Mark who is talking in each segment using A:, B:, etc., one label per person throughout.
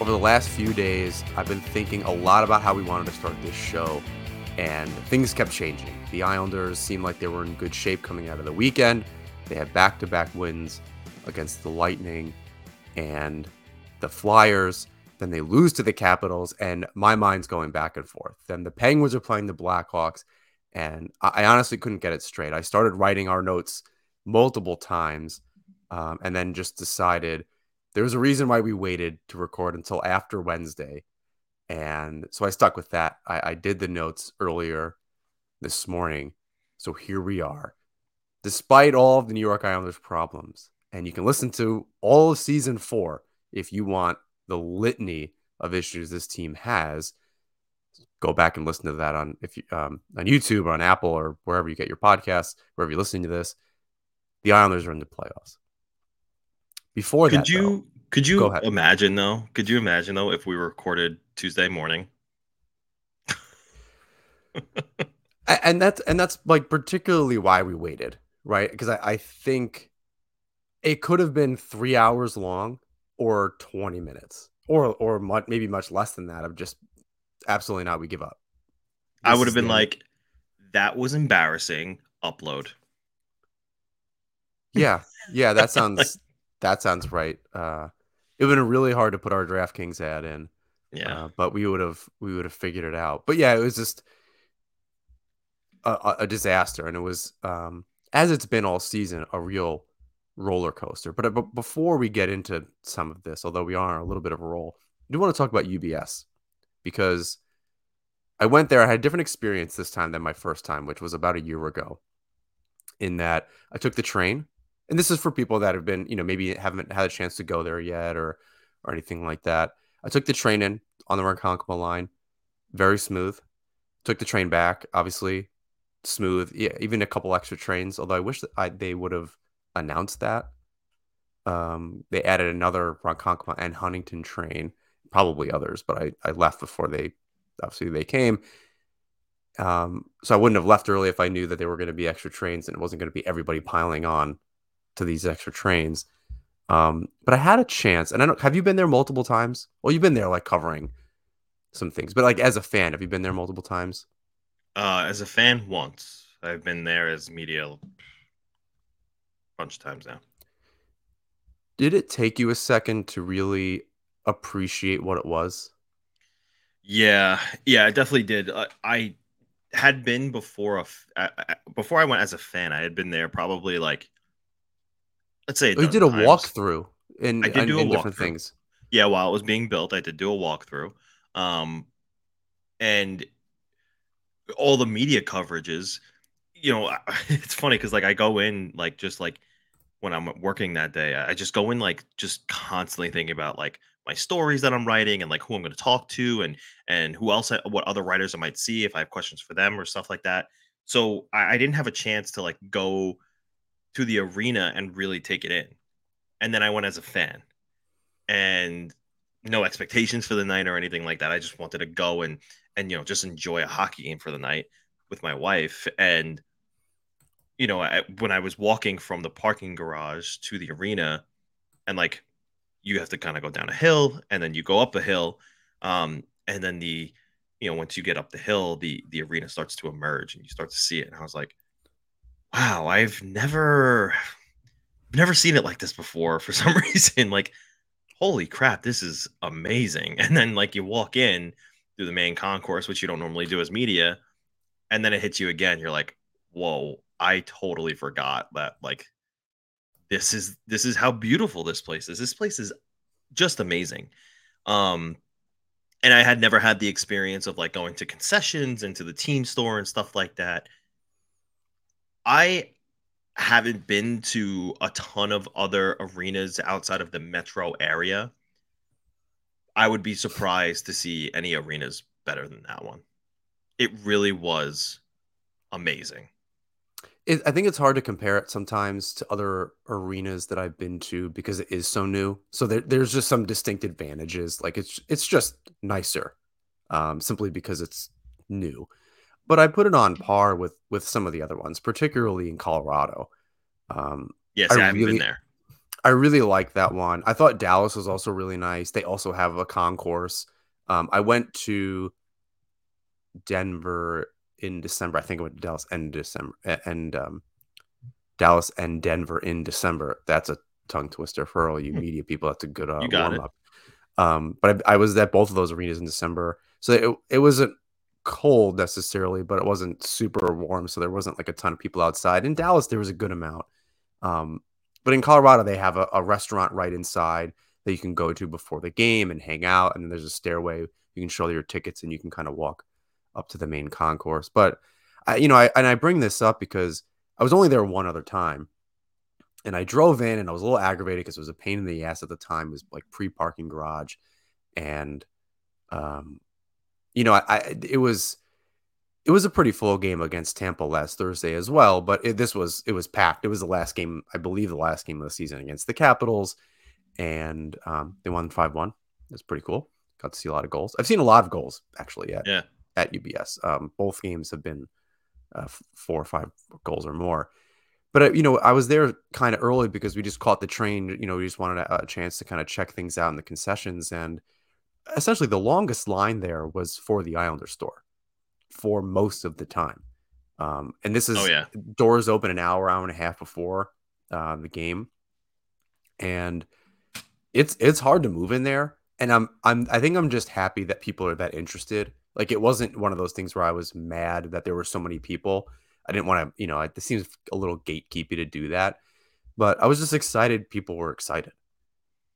A: over the last few days, I've been thinking a lot about how we wanted to start this show, and things kept changing. The Islanders seemed like they were in good shape coming out of the weekend. They had back to back wins against the Lightning and the Flyers. Then they lose to the Capitals, and my mind's going back and forth. Then the Penguins are playing the Blackhawks, and I, honestly couldn't get it straight. I started writing our notes multiple times, um, and then just decided there was a reason why we waited to record until after Wednesday. And so I stuck with that. I, I did the notes earlier this morning. So here we are. Despite all of the New York Islanders' problems, and you can listen to all of season four if you want the litany of issues this team has. Go back and listen to that on if you um, on YouTube or on Apple or wherever you get your podcasts, wherever you're listening to this. The Islanders are in the playoffs. Before
B: could
A: that,
B: you
A: though,
B: could you imagine though? Could you imagine though if we recorded Tuesday morning?
A: and that's and that's like particularly why we waited, right? Because I, I think it could have been three hours long or 20 minutes or or much, maybe much less than that of just absolutely not we give up
B: this i would have been like that was embarrassing upload
A: yeah yeah that sounds like, that sounds right uh it would have been really hard to put our draftkings ad in
B: yeah
A: uh, but we would have we would have figured it out but yeah it was just a, a disaster and it was um as it's been all season a real roller coaster. But, uh, but before we get into some of this, although we are a little bit of a roll, I do want to talk about UBS because I went there. I had a different experience this time than my first time, which was about a year ago. In that I took the train, and this is for people that have been, you know, maybe haven't had a chance to go there yet or or anything like that. I took the train in on the Ronkonkoma line, very smooth. Took the train back, obviously smooth. Yeah, even a couple extra trains. Although I wish that I, they would have announced that. Um, they added another Ronkonkoma and Huntington train, probably others, but I, I left before they obviously they came. Um, so I wouldn't have left early if I knew that there were going to be extra trains and it wasn't going to be everybody piling on to these extra trains. Um, but I had a chance, and I don't have you been there multiple times? Well, you've been there like covering some things, but like as a fan, have you been there multiple times?
B: Uh, as a fan, once. I've been there as media a bunch of times now.
A: Did it take you a second to really appreciate what it was?
B: Yeah, yeah, I definitely did. Uh, I had been before a before I went as a fan. I had been there probably like let's say
A: oh, you did a walkthrough in, I did do in, a different things.
B: Yeah, while it was being built, I did do a walkthrough. Um, and all the media coverages, you know, it's funny because like I go in like just like when I'm working that day, I just go in like just constantly thinking about like my stories that I'm writing and like who I'm going to talk to and and who else, what other writers I might see if I have questions for them or stuff like that. So I, I didn't have a chance to like go to the arena and really take it in. And then I went as a fan, and no expectations for the night or anything like that. I just wanted to go and and you know just enjoy a hockey game for the night with my wife and you know, I, when I was walking from the parking garage to the arena, and like you have to kind of go down a hill and then you go up a hill, um, and then the you know once you get up the hill, the the arena starts to emerge and you start to see it. And I was like, wow, I've never never seen it like this before for some reason. Like, holy crap, this is amazing. And then like you walk in through the main concourse, which you don't normally do as media, and then it hits you again. You're like, whoa, I totally forgot that like this is this is how beautiful this place is. This place is just amazing. Um and I had never had the experience of like going to concessions and to the team store and stuff like that. I haven't been to a ton of other arenas outside of the metro area. I would be surprised to see any arenas better than that one. It really was amazing.
A: It, I think it's hard to compare it sometimes to other arenas that I've been to because it is so new. So there, there's just some distinct advantages. Like it's it's just nicer, um, simply because it's new. But I put it on par with with some of the other ones, particularly in Colorado.
B: Um, yes, I, I haven't really, been there.
A: I really like that one. I thought Dallas was also really nice. They also have a concourse. Um, I went to Denver in December. I think it went to Dallas and December and um, Dallas and Denver in December. That's a tongue twister for all you media people. That's a good uh, warm up. Um, but I, I was at both of those arenas in December, so it, it wasn't cold necessarily, but it wasn't super warm, so there wasn't like a ton of people outside. In Dallas, there was a good amount. Um, but in Colorado, they have a, a restaurant right inside that you can go to before the game and hang out, and there's a stairway you can show your tickets and you can kind of walk up to the main concourse. But I, you know, I and I bring this up because I was only there one other time, and I drove in and I was a little aggravated because it was a pain in the ass at the time. It was like pre-parking garage, and um, you know, I, I it was it was a pretty full game against Tampa last Thursday as well. But it, this was it was packed. It was the last game, I believe, the last game of the season against the Capitals, and um, they won five one. It's pretty cool. Got to see a lot of goals. I've seen a lot of goals actually at
B: Yeah.
A: at UBS. Um, both games have been uh, four or five goals or more. But uh, you know, I was there kind of early because we just caught the train. You know, we just wanted a, a chance to kind of check things out in the concessions, and essentially the longest line there was for the Islander store for most of the time. Um, and this is
B: Oh yeah.
A: doors open an hour, hour and a half before uh, the game, and it's it's hard to move in there. And I'm I'm I think I'm just happy that people are that interested. Like it wasn't one of those things where I was mad that there were so many people. I didn't want to, you know, it seems a little gatekeepy to do that, but I was just excited. People were excited,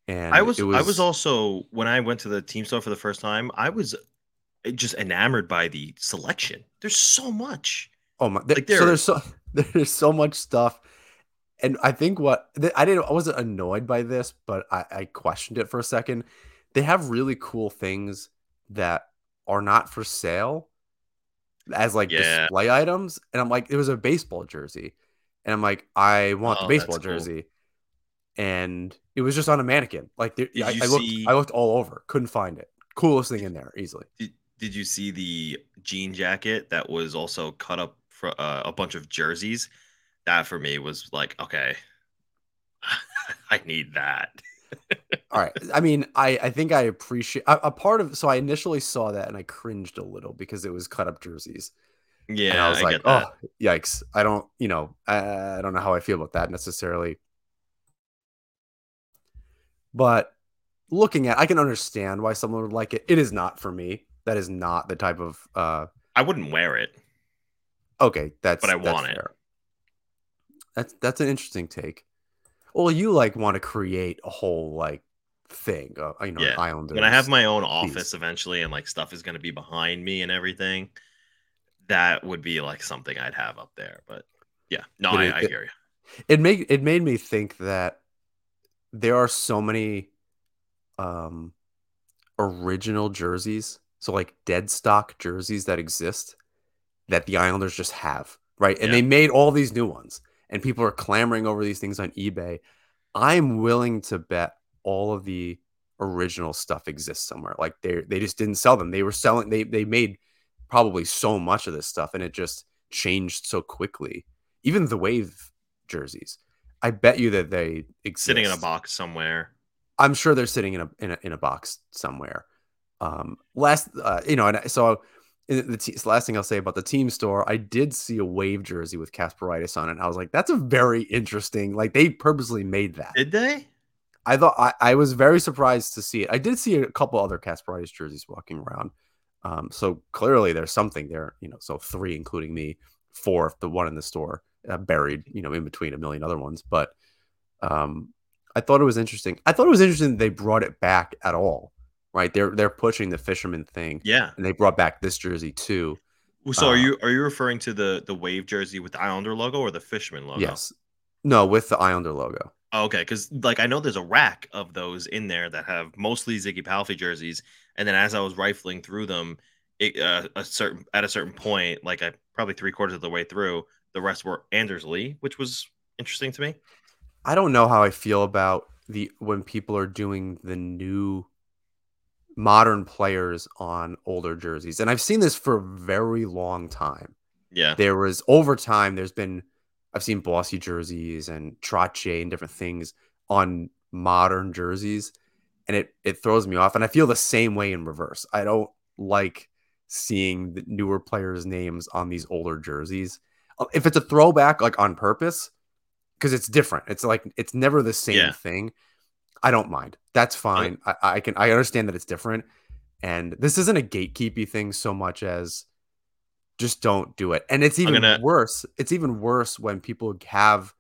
A: and
B: I was,
A: it
B: I was also when I went to the team store for the first time, I was eh, just enamored by the selection. There's so much.
A: Oh my!
B: Like,
A: so there's so there's so much stuff, and I think what I didn't I wasn't annoyed by this, but I, I questioned it for a second. They have really cool things that are not for sale as like
B: Yeah.
A: display items, and I'm like, it was a baseball jersey, and I'm like, I want
B: Oh,
A: the baseball
B: jersey. cool.
A: And it was just on a mannequin. Like there, I, I looked,
B: see-
A: I looked all over, couldn't find it. Coolest thing in there, easily.
B: Did, did you see the jean jacket that was also cut up for uh, a bunch of jerseys? That for me was like, okay, I need that.
A: All right. I mean, I I think I appreciate a, a part of. So I initially saw that and I cringed a little because it was cut up jerseys,
B: Yeah,
A: and I was like, oh, yikes! I don't, you know, I, I don't know how I feel about that necessarily. But looking at, I can understand why someone would like it. It is not for me. That is not the type of. uh
B: I wouldn't wear it.
A: Okay, that's
B: But I
A: that's
B: want it.
A: fair. That's that's an interesting take. Well, you like want to create a whole like thing, uh, you know,
B: Yeah.
A: island.
B: When I have my own office eventually and like stuff is going to be behind me and everything, that would be like something I'd have up there. But yeah, no, I,
A: it-
B: I
A: it-
B: hear you.
A: it made it made me think that there are so many um original jerseys so like dead stock jerseys that exist that the islanders just have right? And
B: Yeah.
A: they made all these new ones and people are clamoring over these things on ebay. I'm willing to bet all of the original stuff exists somewhere. Like they they just didn't sell them. They were selling they they made probably so much of this stuff and it just changed so quickly. Even the wave jerseys i bet you that they exist
B: Sitting in a box somewhere.
A: I'm sure they're sitting in a in a, in a box somewhere. Um, last, uh, you know, and I- so in the te- last thing I'll say about the team store, I did see a wave jersey with Kasparaitis on it. And I was like, that's a very interesting. Like they purposely made that.
B: Did they?
A: I thought I, I was very surprised to see it. I did see a couple other Kasparaitis jerseys walking around. Um, so clearly there's something there. You know, so three, including me, four, the one in the store, uh, buried. You know, in between a million other ones, but. Um, I thought it was interesting. I thought it was interesting that they brought it back at all. Right? They're they're pushing the fisherman thing,
B: Yeah.
A: and they brought back this jersey too.
B: So are
A: Uh,
B: you are you referring to the the wave jersey with the Islander logo or the Fisherman logo?
A: Yes. No, with the Islander logo.
B: Oh, okay, because like I know there's a rack of those in there that have mostly Ziggy Palffy jerseys, and then as I was rifling through them, it, uh, a certain at a certain point, like I probably three quarters of the way through, the rest were Anders Lee, which was interesting to me.
A: I don't know how I feel about the when people are doing the new modern players on older jerseys. And I've seen this for a very long time.
B: Yeah,
A: There was over time there's been I've seen bossy jerseys and Trottier and different things on modern jerseys and it it throws me off and I feel the same way in reverse. I don't like seeing the newer players' names on these older jerseys. Uh, if it's a throwback like on purpose because it's different. It's like it's never the same
B: Yeah.
A: thing. I don't mind. That's fine. I, I can I understand that it's different. And this isn't a gatekeepy thing so much as just don't do it. And it's even
B: gonna-
A: worse. It's even worse when people have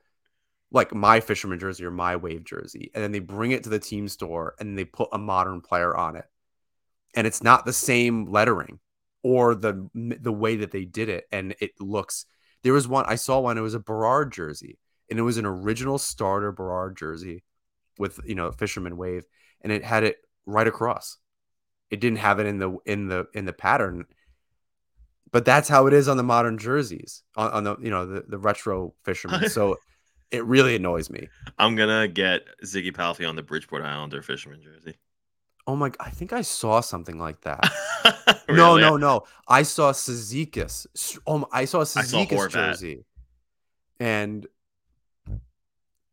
A: like my fisherman jersey or my wave jersey, and then they bring it to the team store and they put a modern player on it. And it's not the same lettering or the the way that they did it. And it looks there was one I saw one, it was a Berard jersey, and it was an original starter Berard jersey with you know fisherman wave, and it had it right across. It didn't have it in the in the in the pattern but that's how it is on the modern jerseys on, on the you know the, the retro fisherman. so it really annoys me
B: I'm gonna get Ziggy Palffy on the Bridgeport Islander fisherman jersey.
A: Oh my i think i saw something like that
B: Really?
A: no no no i saw Cizikas. oh my- i saw
B: Cizikas
A: jersey and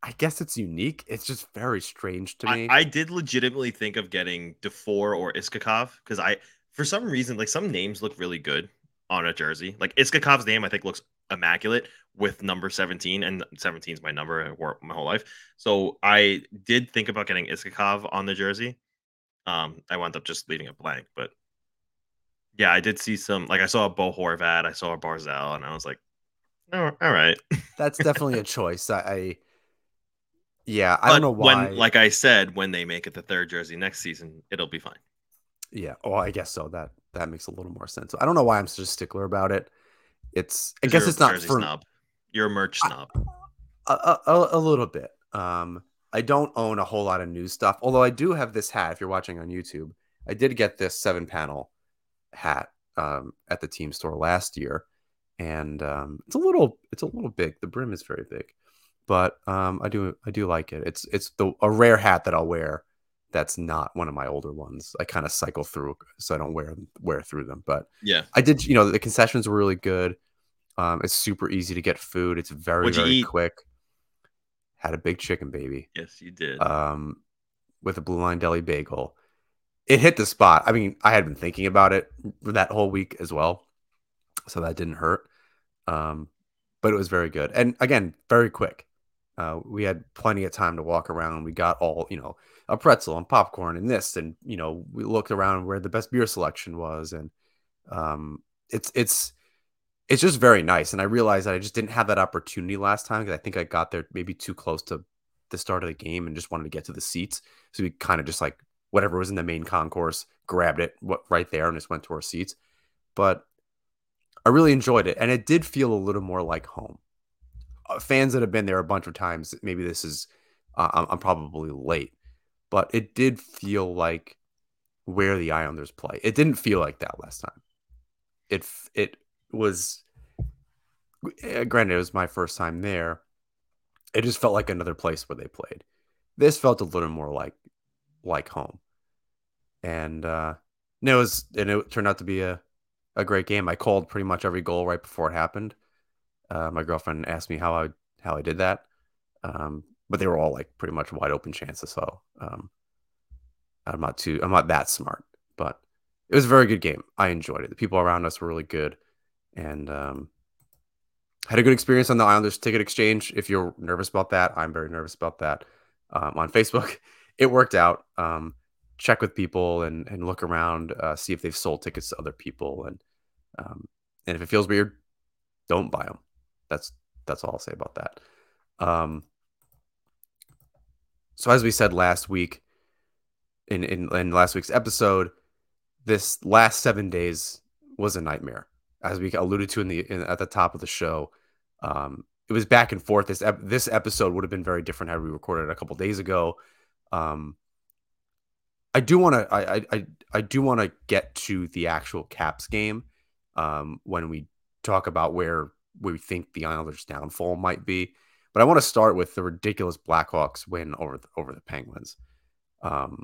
A: i guess it's unique it's just very strange to me
B: I, I did legitimately think of getting Dufour or Iskhakov because I, for some reason, like some names look really good on a jersey. Like Iskhakov's name, I think looks immaculate with number 17, and 17 is my number uh, I wore my whole life. So I did think about getting Iskhakov on the jersey. Um, I wound up just leaving it blank, but yeah, I did see some. Like I saw a Bo Horvat, I saw a Barzal, and I was like, oh, all right.
A: that's definitely a choice i, I yeah i
B: But
A: don't know why
B: When, like I said, when they make it the third jersey next season, it'll be fine.
A: Yeah. Oh, I guess so. That that makes a little more sense. I don't know why I'm such a stickler about it. It's I guess it's not for
B: snob. You're a merch snob.
A: a, a, a- a little bit. Um, I don't own a whole lot of new stuff, although I do have this hat. If you're watching on YouTube, I did get this seven panel hat um, at the team store last year, and um, it's a little it's a little big. The brim is very big, but um, I do I do like it. It's it's the a rare hat that I'll wear. That's not one of my older ones. I kind of cycle through, so I don't wear wear through them. But
B: yeah.
A: I did, you know, the concessions were really good. Um, it's super easy to get food. It's very, very
B: eat?
A: quick. Had a big chicken baby
B: Yes, you did.
A: um, with a blue line deli bagel. It hit the spot. I mean, I had been thinking about it that whole week as well, so that didn't hurt. Um, but it was very good, and again, very quick. Uh, we had plenty of time to walk around. We got all, you know, a pretzel and popcorn and this, and you know, we looked around where the best beer selection was, and um, it's it's it's just very nice. And I realized that I just didn't have that opportunity last time because I think I got there maybe too close to the start of the game and just wanted to get to the seats. So we kind of just like whatever was in the main concourse, grabbed it what right there and just went to our seats. But I really enjoyed it, and it did feel a little more like home. Uh, fans that have been there a bunch of times, maybe this is uh, I'm, I'm probably late, but it did feel like where the Islanders play. It didn't feel like that last time. It it was. eh, Granted, it was my first time there. It just felt like another place where they played. This felt a little more like like home, and uh, and it was and it turned out to be a a great game. I called pretty much every goal right before it happened. Uh, my girlfriend asked me how I how I did that, um, but they were all like pretty much wide open chances. So um, I'm not too I'm not that smart, but it was a very good game. I enjoyed it. The people around us were really good, and um, had a good experience on the Islanders ticket exchange. If you're nervous about that, I'm very nervous about that. Um, on Facebook, it worked out. Um, check with people and and look around, uh, see if they've sold tickets to other people, and um, and if it feels weird, don't buy them. That's that's all I'll say about that. Um, so as we said last week, in in, in last week's episode, this last seven days was a nightmare, as we alluded to in the in, at the top of the show. Um, it was back and forth. This ep- this episode would have been very different had we recorded it a couple days ago. Um, I do want to I, I I do want to get to the actual Caps game um, when we talk about where we think the Islanders' downfall might be. But I want to start with the ridiculous Blackhawks win over the, over the Penguins, um,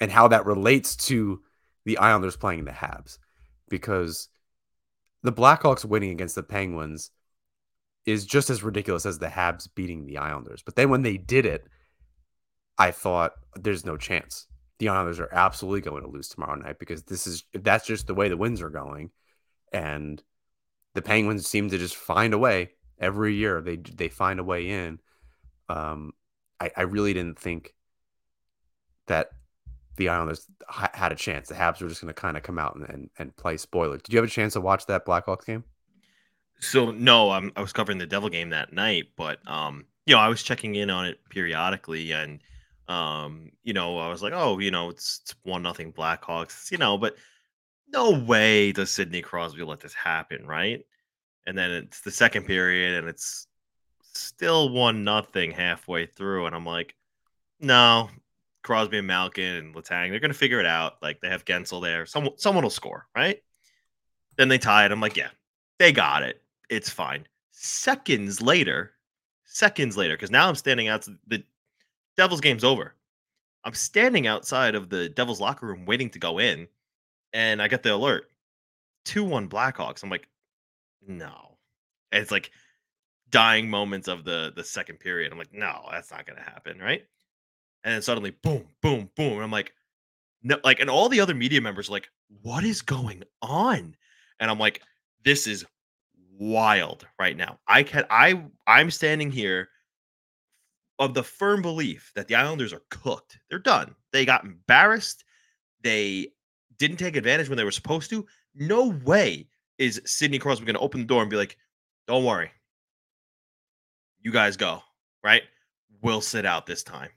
A: and how that relates to the Islanders playing the Habs, because the Blackhawks winning against the Penguins is just as ridiculous as the Habs beating the Islanders. But then when they did it, I thought there's no chance. The Islanders are absolutely going to lose tomorrow night because this is that's just the way the winds are going, and the Penguins seem to just find a way every year. They they find a way in. Um, I, I really didn't think that the Islanders ha- had a chance. The Habs were just going to kind of come out and, and, and play spoiler. Did you have a chance to watch that Blackhawks game?
B: So no, I'm, I was covering the Devil game that night, but um, you know, I was checking in on it periodically, and um, you know, I was like, oh, you know, it's, it's one nothing Blackhawks, you know, but no way does Sidney Crosby let this happen, right? And then it's the second period, and it's still one nothing halfway through, and I'm like, no, Crosby and Malkin and Letang. They're gonna figure it out. Like they have Guentzel there, someone someone will score, right? Then they tie it. I'm like, yeah, they got it. It's fine. Seconds later, seconds later, because now I'm standing out. The Devils game's over. I'm standing outside of the Devils locker room waiting to go in, and I get the alert. 2 1 Blackhawks. I'm like, no. And it's like dying moments of the the second period. I'm like, no, that's not gonna happen, right? And then suddenly, boom, boom, boom. And I'm like, no, like, and all the other media members like, what is going on? And I'm like, this is wild right now. I can I I'm standing here of the firm belief that the Islanders are cooked. They're done. They got embarrassed. They didn't take advantage when they were supposed to. No way is Sidney Crosby going to open the door and be like, "Don't worry, you guys go." Right? We'll sit out this time.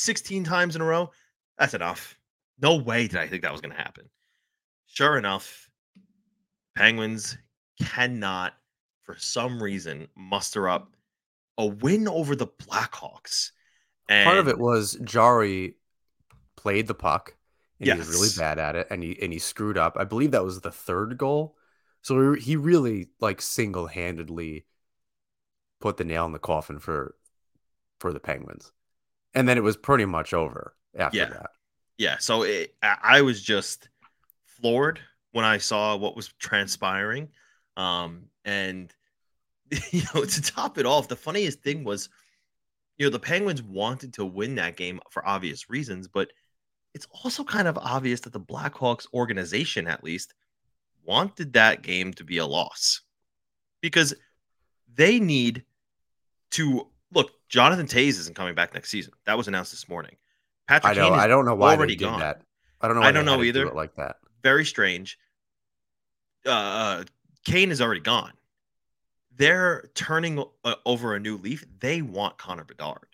B: 16 times in a row. That's enough. No way did I think that was going to happen. Sure enough, Penguins cannot, for some reason, muster up a win over the Blackhawks.
A: And part of it was Jarry played the puck and yes. he was really bad at it and he and he screwed up. I believe that was the third goal. So he really like single-handedly put the nail in the coffin for for the Penguins. And then it was pretty much over after
B: yeah.
A: that.
B: Yeah, so it, I was just floored when I saw what was transpiring. Um and you know, to top it off, the funniest thing was, you know, the Penguins wanted to win that game for obvious reasons, but it's also kind of obvious that the Blackhawks organization, at least, wanted that game to be a loss because they need to look. Jonathan Toews isn't coming back next season. That was announced this morning.
A: Patrick, I know. I don't know why already they did gone. that. I don't know.
B: I don't know either.
A: Do like that.
B: Very strange. Uh, uh, Kane is already gone they're turning uh, over a new leaf. They want Connor Bedard,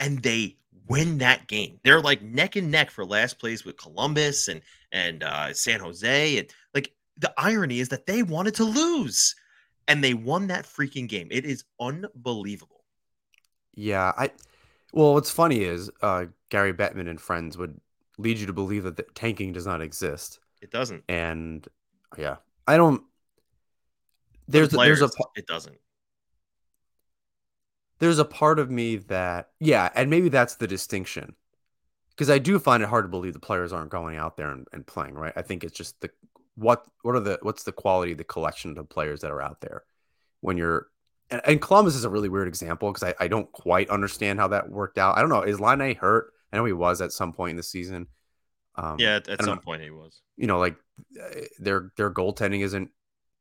B: and they win that game. They're like neck and neck for last place with Columbus and and uh, San Jose, and like the irony is that they wanted to lose, and they won that freaking game. It is unbelievable.
A: Yeah, I. Well, what's funny is uh, Gary Bettman and friends would lead you to believe that the tanking does not exist.
B: It doesn't.
A: And yeah, I don't there's
B: players, there's a it doesn't.
A: There's a part of me that yeah, and maybe that's the distinction. Because I do find it hard to believe the players aren't going out there and, and playing, right? I think it's just the what what are the what's the quality of the collection of players that are out there when you're and, and Columbus is a really weird example because I, I don't quite understand how that worked out. I don't know. Is Laine hurt? I know he was at some point in the season.
B: Um, yeah, at, at some know. point he was.
A: You know, like uh, their their goaltending isn't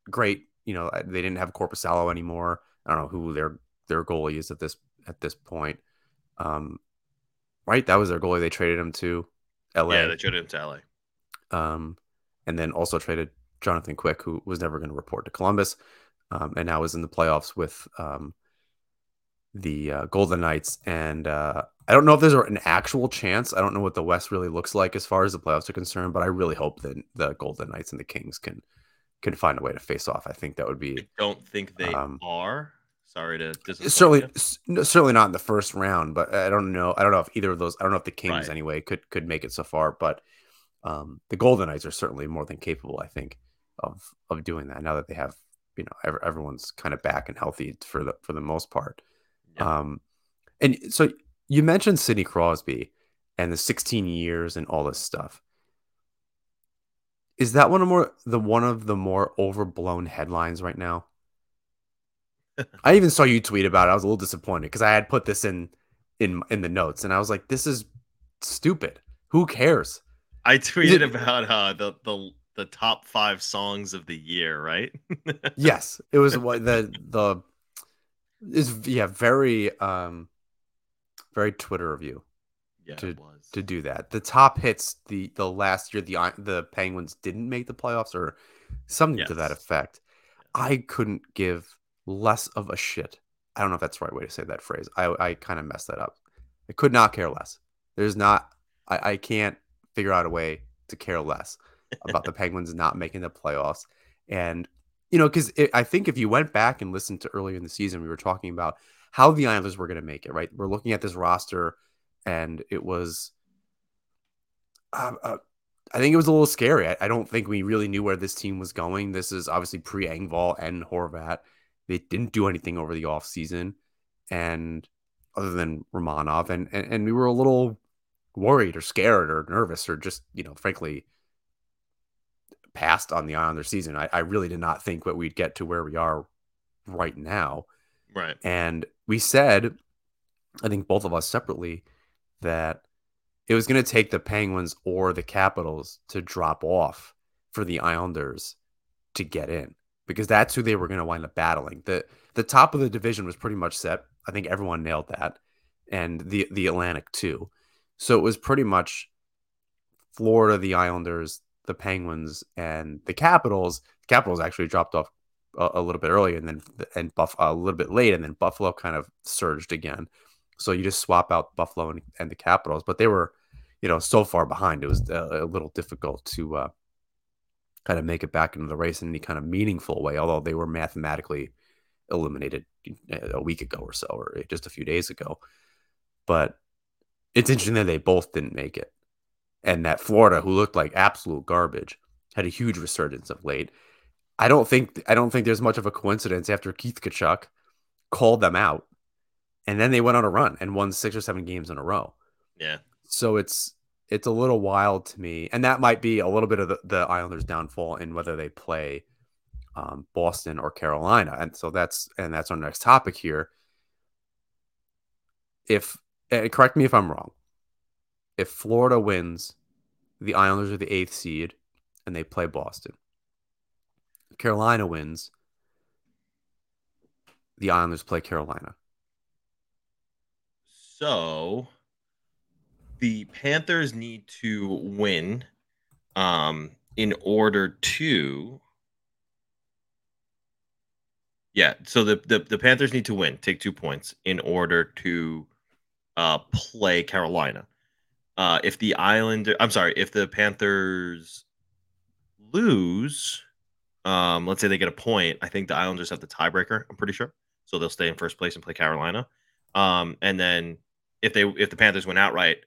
A: great you know they didn't have Korpisalo anymore. I don't know who their their goalie is at this at this point. Um, right, that was their goalie. They traded him to
B: L.A. Yeah, they traded him to L.A.
A: Um, and then also traded Jonathan Quick, who was never going to report to Columbus, um, and now is in the playoffs with um, the uh, Golden Knights. And uh, I don't know if there's an actual chance. I don't know what the West really looks like as far as the playoffs are concerned, but I really hope that the Golden Knights and the Kings can can find a way to face off. I think that would be.
B: I don't think they um, are. Sorry to
A: certainly you. certainly not in the first round, but I don't know. I don't know if either of those. I don't know if the Kings right. anyway could could make it so far, but um, the Golden Knights are certainly more than capable. I think of of doing that now that they have you know every, everyone's kind of back and healthy for the for the most part. Yeah. Um, and so you mentioned Sidney Crosby and the 16 years and all this stuff. Is that one of more the one of the more overblown headlines right now? I even saw you tweet about it. I was a little disappointed because I had put this in in in the notes and I was like, this is stupid. Who cares?
B: I tweeted about uh, the the the top five songs of the year, right?
A: yes, it was what the the is yeah very um very Twitter review.
B: Yeah,
A: to,
B: it was
A: to do that. The top hits the the last year the the Penguins didn't make the playoffs or something yes. to that effect. I couldn't give less of a shit. I don't know if that's the right way to say that phrase. I I kind of messed that up. I could not care less. There's not. I, I can't figure out a way to care less about the Penguins not making the playoffs. And you know, because I think if you went back and listened to earlier in the season, we were talking about how the Islanders were going to make it. Right, we're looking at this roster, and it was. Uh, uh, I think it was a little scary. I, I, don't think we really knew where this team was going. This is obviously pre Engvall and Horvat. They didn't do anything over the offseason. And other than Romanov, and, and and we were a little worried or scared or nervous or just you know frankly passed on the Islander season. I, I really did not think that we'd get to where we are right now.
B: Right.
A: And we said, I think both of us separately, that it was going to take the Penguins or the Capitals to drop off for the Islanders to get in because that's who they were going to wind up battling. The the top of the division was pretty much set. I think everyone nailed that, and the the Atlantic too. So it was pretty much Florida, the Islanders, the Penguins, and the Capitals. The Capitals actually dropped off a, a little bit early, and then and Buff a little bit late, and then Buffalo kind of surged again. So you just swap out Buffalo and, and the Capitals, but they were, you know, so far behind. It was a, a little difficult to uh, kind of make it back into the race in any kind of meaningful way. Although they were mathematically eliminated a week ago or so, or just a few days ago. But it's interesting that they both didn't make it, and that Florida, who looked like absolute garbage, had a huge resurgence of late. I don't think I don't think there's much of a coincidence after Keith Tkachuk called them out, and then they went on a run and won six or seven games in a row.
B: Yeah.
A: So it's it's a little wild to me, and that might be a little bit of the, the Islanders' downfall in whether they play um, Boston or Carolina. And so that's and that's our next topic here. If correct me if I'm wrong, if Florida wins, the Islanders are the eighth seed, and they play Boston. Carolina wins, the Islanders play Carolina.
B: So the Panthers need to win um, in order to yeah, so the, the, the Panthers need to win, take two points in order to uh, play Carolina. Uh, if the Islander, I'm sorry, if the Panthers lose, um, let's say they get a point, I think the Islanders have the tiebreaker. I'm pretty sure, so they'll stay in first place and play Carolina. Um, and then if they if the Panthers win outright,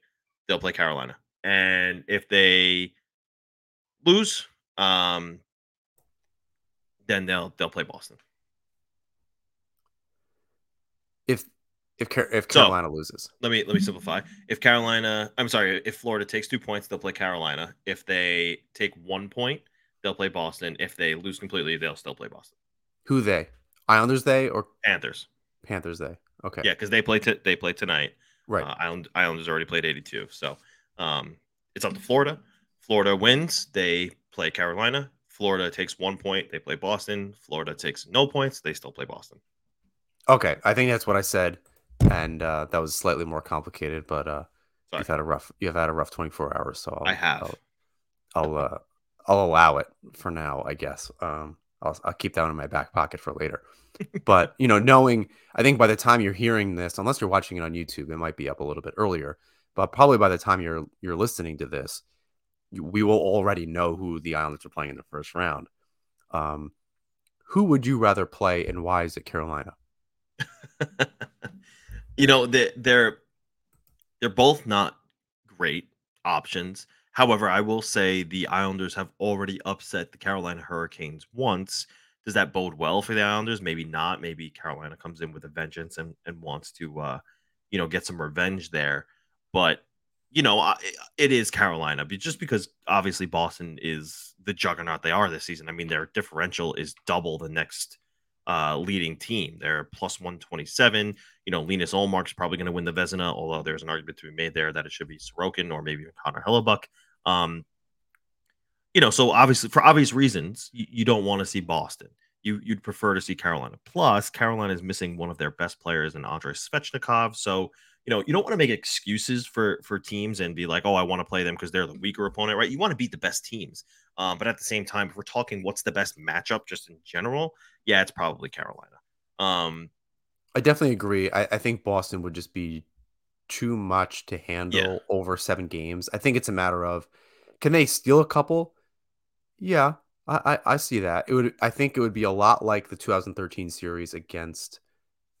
B: they'll play Carolina. And if they lose, um, then they'll they'll play Boston.
A: if if if Carolina so, loses.
B: Let me let me simplify. If Carolina, I'm sorry, if Florida takes two points, they'll play Carolina. If they take one point, they'll play Boston. If they lose completely, they'll still play Boston.
A: Who they? Islanders they or
B: Panthers?
A: Panthers they. Okay.
B: Yeah, because they play t- they play tonight.
A: Right. Uh,
B: Island Islanders already played 82, so um, it's up to Florida. Florida wins, they play Carolina. Florida takes one point, they play Boston. Florida takes no points, they still play Boston.
A: Okay, I think that's what I said, and uh, that was slightly more complicated. But uh, you've had a rough you've had a rough 24 hours, so
B: I'll, i have.
A: I'll I'll, uh, I'll allow it for now, I guess. Um, I'll I'll keep that in my back pocket for later. but you know, knowing, I think by the time you're hearing this, unless you're watching it on YouTube, it might be up a little bit earlier. But probably by the time you're you're listening to this, we will already know who the Islanders are playing in the first round. Um, who would you rather play, and why is it Carolina?
B: you know, they, they're they're both not great options. However, I will say the Islanders have already upset the Carolina Hurricanes once. Does that bode well for the Islanders? Maybe not. Maybe Carolina comes in with a vengeance and, and wants to, uh, you know, get some revenge there. But you know, it is Carolina, just because obviously Boston is the juggernaut they are this season. I mean, their differential is double the next uh, leading team. They're plus 127. You know, Linus Ullmark's probably going to win the Vezina, although there's an argument to be made there that it should be Sorokin or maybe even Connor Hellebuyck. Um, you know, so obviously for obvious reasons, you, you don't want to see Boston. You you'd prefer to see Carolina. Plus, Carolina is missing one of their best players in Andrei Svechnikov. So you know you don't want to make excuses for for teams and be like, oh, I want to play them because they're the weaker opponent, right? You want to beat the best teams. Um, but at the same time, if we're talking what's the best matchup just in general, yeah, it's probably Carolina. Um,
A: I definitely agree. I, I think Boston would just be too much to handle yeah. over seven games. I think it's a matter of can they steal a couple? Yeah, I, I, I see that. It would I think it would be a lot like the 2013 series against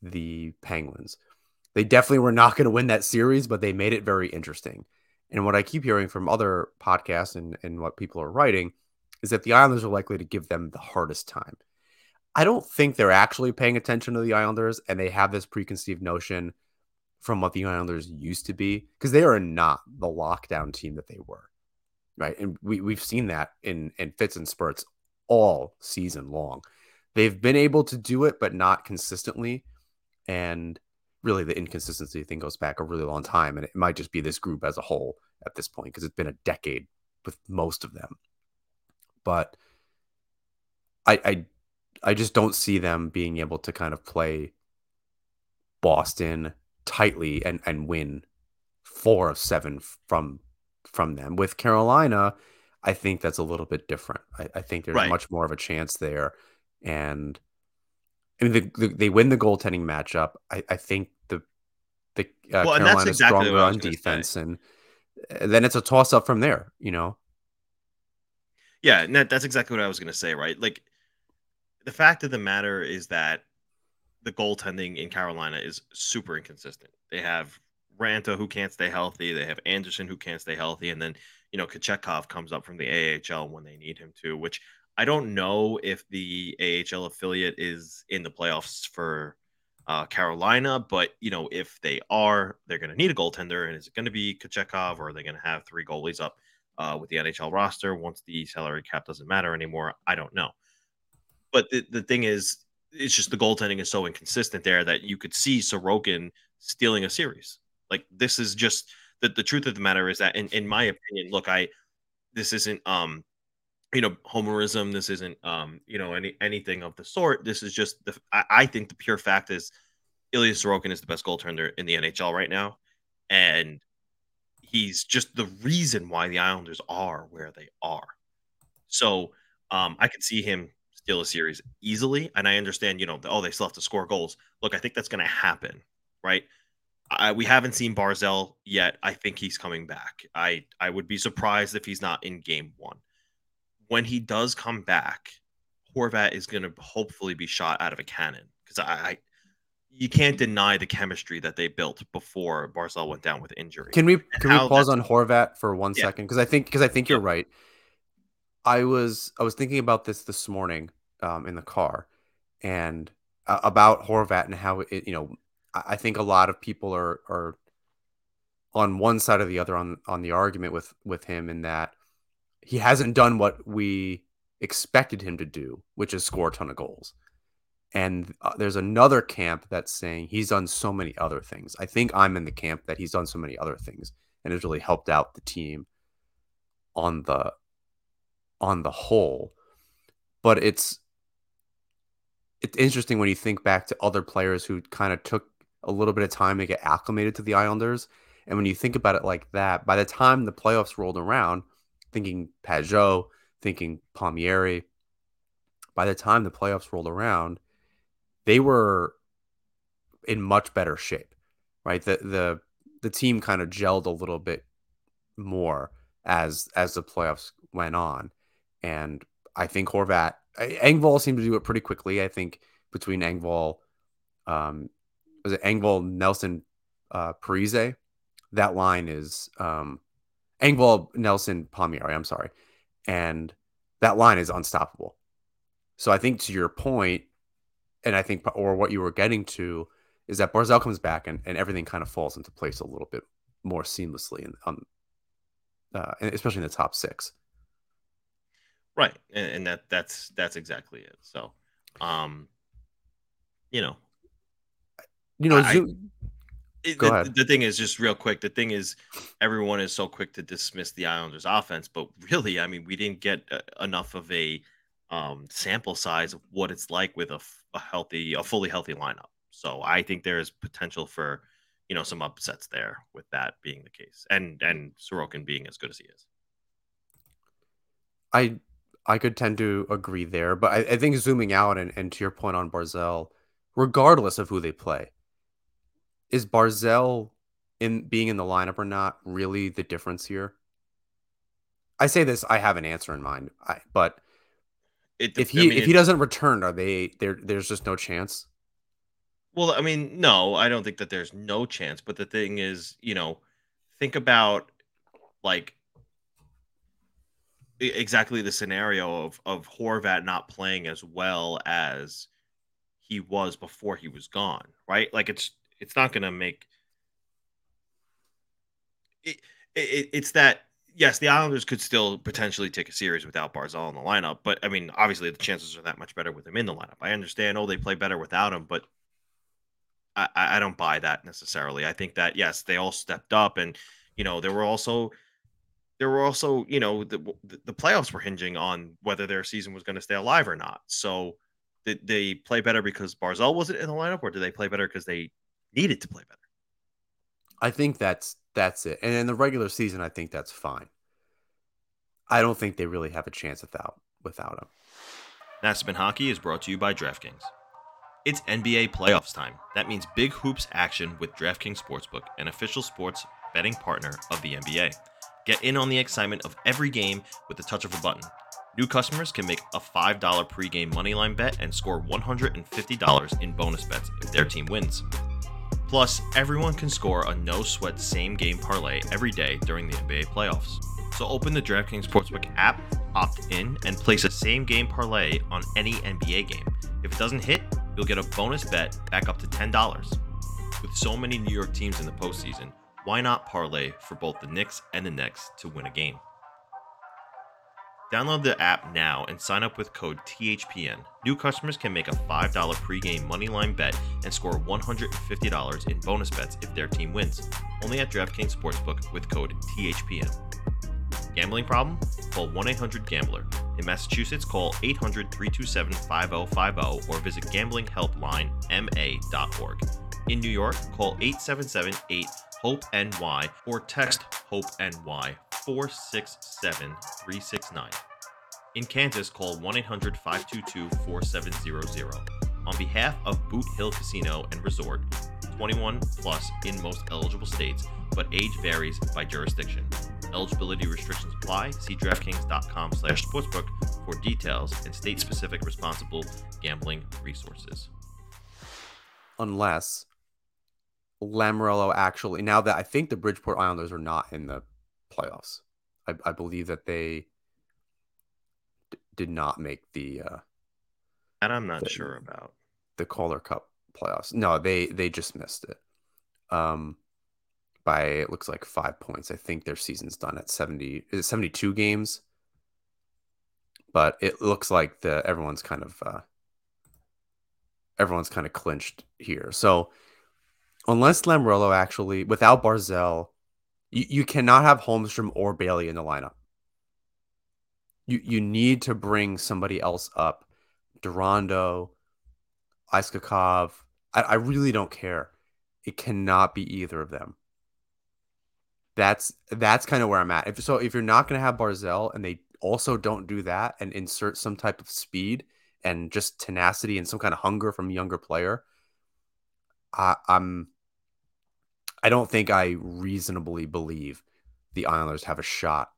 A: the Penguins. They definitely were not going to win that series, but they made it very interesting. And what I keep hearing from other podcasts and, and what people are writing is that the Islanders are likely to give them the hardest time. I don't think they're actually paying attention to the Islanders and they have this preconceived notion from what the Islanders used to be because they are not the lockdown team that they were. Right. And we, we've seen that in, in fits and spurts all season long. They've been able to do it, but not consistently. And really the inconsistency thing goes back a really long time and it might just be this group as a whole at this point because it's been a decade with most of them. But I, I i just don't see them being able to kind of play boston tightly and and win four of seven from from them. With carolina i think that's a little bit different. I, I think there's right. much more of a chance there and I mean, the, the, they win the goaltending matchup. I, I think the the uh, well, Carolina exactly stronger on defense, say. and uh, then it's a toss up from there. You know.
B: Yeah, that, that's exactly what I was going to say. Right, like the fact of the matter is that the goaltending in Carolina is super inconsistent. They have Raanta who can't stay healthy. They have Andersen who can't stay healthy, and then you know Kochetkov comes up from the AHL when they need him to, which I don't know if the AHL affiliate is in the playoffs for uh, Carolina, but you know if they are, they're going to need a goaltender, and is it going to be Kochetkov, or are they going to have three goalies up uh, with the NHL roster once the salary cap doesn't matter anymore? I don't know. But the, the thing is, it's just the goaltending is so inconsistent there that you could see Sorokin stealing a series. Like this is just the, the truth of the matter is that in, in my opinion, look, I this isn't um you know homerism this isn't um you know any anything of the sort. This is just the i, I think the pure fact is Ilya Sorokin is the best goaltender in the NHL right now and he's just the reason why the Islanders are where they are. So um I could see him steal a series easily and I understand you know oh they still have to score goals. Look I think that's going to happen right? I, we haven't seen Barzal yet. I think he's coming back. I I would be surprised if he's not in game 1 when he does come back, Horvat is going to hopefully be shot out of a cannon because I, I, you can't deny the chemistry that they built before Barzal went down with injury.
A: Can we can we pause on Horvat for one yeah. second? Because I think because I think you're right. I was I was thinking about this this morning um, in the car, and uh, about Horvat and how it you know I, I think a lot of people are are on one side or the other on on the argument with with him in that he hasn't done what we expected him to do, which is score a ton of goals. And uh, there's another camp that's saying he's done so many other things. I think I'm in the camp that he's done so many other things and has really helped out the team on the on the whole. But it's it's interesting when you think back to other players who kind of took a little bit of time to get acclimated to the Islanders. And when you think about it like that, by the time the playoffs rolled around, thinking Pageau, thinking Palmieri. By the time the playoffs rolled around, they were in much better shape, right? The the the team kind of gelled a little bit more as as the playoffs went on, and I think Horvat, Engvall seemed to do it pretty quickly. I think between Engvall, um, was it Engvall, Nelson, uh, Parise, that line is um, Engvall, Nelson, Palmieri. I'm sorry, and that line is unstoppable. So I think to your point, and I think or what you were getting to is that Barzal comes back and, and everything kind of falls into place a little bit more seamlessly, and um, uh, especially in the top six.
B: Right, and, and that that's that's exactly it. So, um, you know,
A: You know,
B: I-
A: Zoom,
B: it- the, the thing is just real quick. The thing is, everyone is so quick to dismiss the Islanders' offense, but really, I mean, we didn't get uh, enough of a um, sample size of what it's like with a healthy, a fully healthy lineup. So I think there is potential for you know some upsets there with that being the case, and and Sorokin being as good as he is.
A: I I could tend to agree there, but I, I think zooming out and, and to your point on Barzal, regardless of who they play, is Barzal in being in the lineup or not really the difference here? I say this, I have an answer in mind, I, but
B: It,
A: if
B: I
A: he
B: mean,
A: if he doesn't return, are they there? There's just no chance.
B: Well, I mean, no, I don't think that there's no chance. But the thing is, you know, think about like exactly the scenario of of Horvat not playing as well as he was before he was gone, right? Like it's it's not going to make it, it. It's that yes, the Islanders could still potentially take a series without Barzal in the lineup, but I mean, obviously the chances are that much better with him in the lineup. I understand, oh, they play better without him, but I, I don't buy that necessarily. I think that yes, they all stepped up, and you know there were also there were also you know the the playoffs were hinging on whether their season was going to stay alive or not. So did they play better because Barzal wasn't in the lineup, or did they play better because they needed to play better?
A: I think that's that's it. And in the regular season, I think that's fine. I don't think they really have a chance without without him.
B: That's Been Hockey is brought to you by DraftKings. It's NBA playoffs time. That means big hoops action with DraftKings Sportsbook, an official sports betting partner of the NBA. Get in on the excitement of every game with the touch of a button. New customers can make a $5 pregame moneyline bet and score $150 in bonus bets if their team wins. Plus, everyone can score a no sweat same game parlay every day during the NBA playoffs. So open the DraftKings Sportsbook app, opt in, and place a same game parlay on any NBA game. If it doesn't hit, you'll get a bonus bet back up to $10. With so many New York teams in the postseason, why not parlay for both the Knicks and the Nets to win a game? Download the app now and sign up with code THPN. New customers can make a $5 pregame moneyline bet and score $150 in bonus bets if their team wins. Only at DraftKings Sportsbook with code THPN. Gambling problem? Call 1 800 Gambler. In Massachusetts, call 800 327 5050 or visit gamblinghelplinema.org. In New York, call 877 8 HOPE NY or text HOPE NY 467 369. In Kansas, call 1 800 522 4700. On behalf of Boot Hill Casino and Resort, 21 plus in most eligible states, but age varies by jurisdiction. Eligibility restrictions apply. See DraftKings.com slash sportsbook for details and state-specific responsible gambling resources.
A: Unless Lamoriello actually now that I think the Bridgeport Islanders are not in the playoffs. I, I believe that they d- did not make the uh,
B: And I'm not
A: The-
B: sure about.
A: the Calder Cup playoffs. No, they they just missed it. Um by it looks like 5 points. I think their season's done at 70 is it 72 games? But it looks like the everyone's kind of uh everyone's kind of clinched here. So unless Lamoriello actually without Barzal, you, you cannot have Holmstrom or Bailey in the lineup. You you need to bring somebody else up. Durandeau, Iskhakov. I, I really don't care. It cannot be either of them. That's that's kind of where I'm at. If so, if you're not going to have Barzal and they also don't do that and insert some type of speed and just tenacity and some kind of hunger from a younger player, I, I'm. I don't think I reasonably believe the Islanders have a shot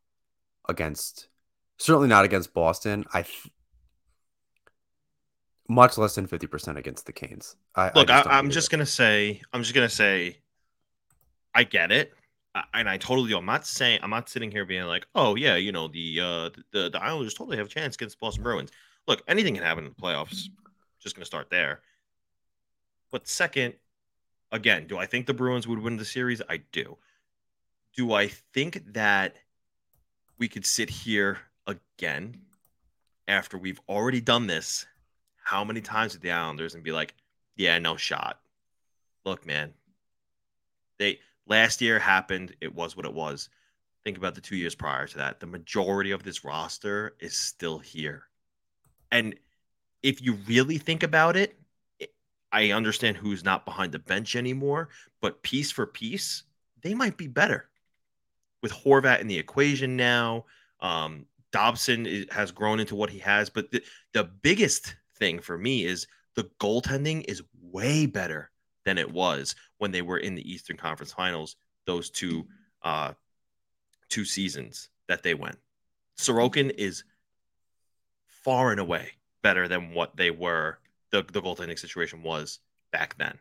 A: against. Certainly not against Boston. I th- much less than 50% against the Canes. I,
B: Look, I,
A: believe
B: just
A: it.
B: gonna say, I'm just gonna say, I get it, I, and I totally. do. I'm not saying, I'm not sitting here being like, oh yeah, you know, the uh, the the Islanders totally have a chance against Boston Bruins. Look, anything can happen in the playoffs. Just gonna start there. But second, again, do I think the Bruins would win the series? I do. Do I think that we could sit here again after we've already done this? How many times with the Islanders and be like, Yeah, no shot. Look, man. They last year happened. It was what it was. Think about the two years prior to that. The majority of this roster is still here. And if you really think about it, I understand who's not behind the bench anymore, but piece for piece, they might be better with Horvat in the equation now. Um, Dobson is, has grown into what he has, but the, the biggest thing for me is the goaltending is way better than it was when they were in the Eastern Conference Finals. Those two uh, two seasons that they went, Sorokin is far and away better than what they were. The the goaltending situation was back then.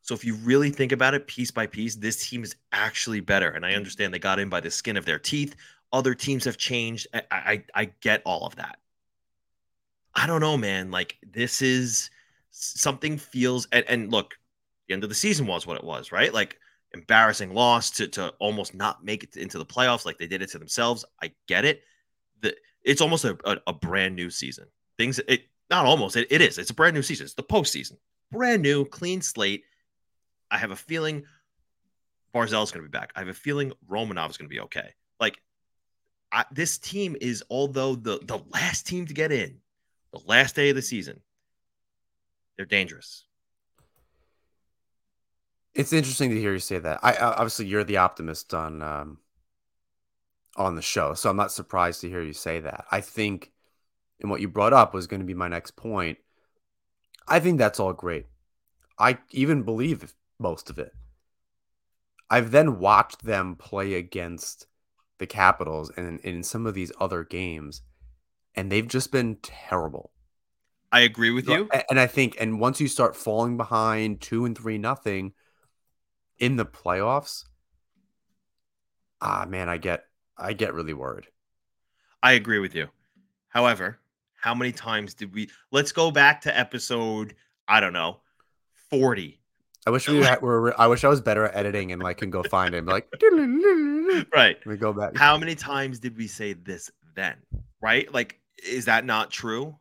B: So if you really think about it piece by piece, this team is actually better. And I understand they got in by the skin of their teeth. Other teams have changed. I, I, I get all of that. I don't know, man. Like this is something feels and, and look, the end of the season was what it was, right? Like embarrassing loss to to almost not make it into the playoffs, like they did it to themselves. I get it. The it's almost a, a, a brand new season. Things it not almost it, it is. It's a brand new season. It's the postseason. Brand new, clean slate. I have a feeling Barzal's going to be back. I have a feeling Romanov is going to be okay. Like I, this team is, although the the last team to get in, the last day of the season, they're dangerous.
A: It's interesting to hear you say that. I obviously you're the optimist on um, on the show, so I'm not surprised to hear you say that. I think, and what you brought up was going to be my next point. I think that's all great. I even believe most of it. I've then watched them play against the Capitals and in some of these other games, and they've just been terrible.
B: I agree with you.
A: And I think, and once you start falling behind two and three nothing in the playoffs, ah man, I get I get really worried.
B: I agree with you. However, how many times did we let's go back to episode, I don't know, 40.
A: I wish we were I wish I was better at editing and like can go find him like
B: right.
A: We go back.
B: How many times did we say this then? Right? Like is that not true?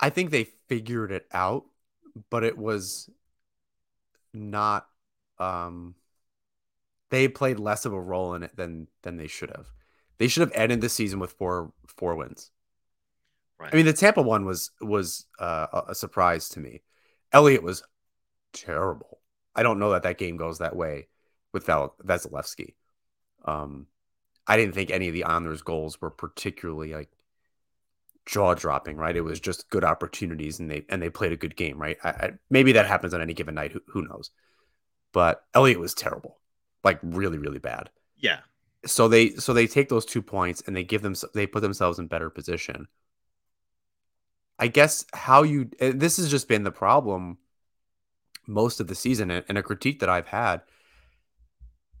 A: I think they figured it out, but it was not um they played less of a role in it than than they should have. They should have ended the season with four four wins. Right. I mean, the Tampa one was was uh, a surprise to me. Elliott was terrible. I don't know that that game goes that way with Vasilevskiy. Um, I didn't think any of the Islanders' goals were particularly like jaw dropping, right? It was just good opportunities, and they and they played a good game, right? I, I, maybe that happens on any given night. Who, who knows? But Elliott was terrible, like really, really bad.
B: Yeah.
A: So they so they take those two points and they give them they put themselves in better position. I guess how you this has just been the problem most of the season and a critique that I've had.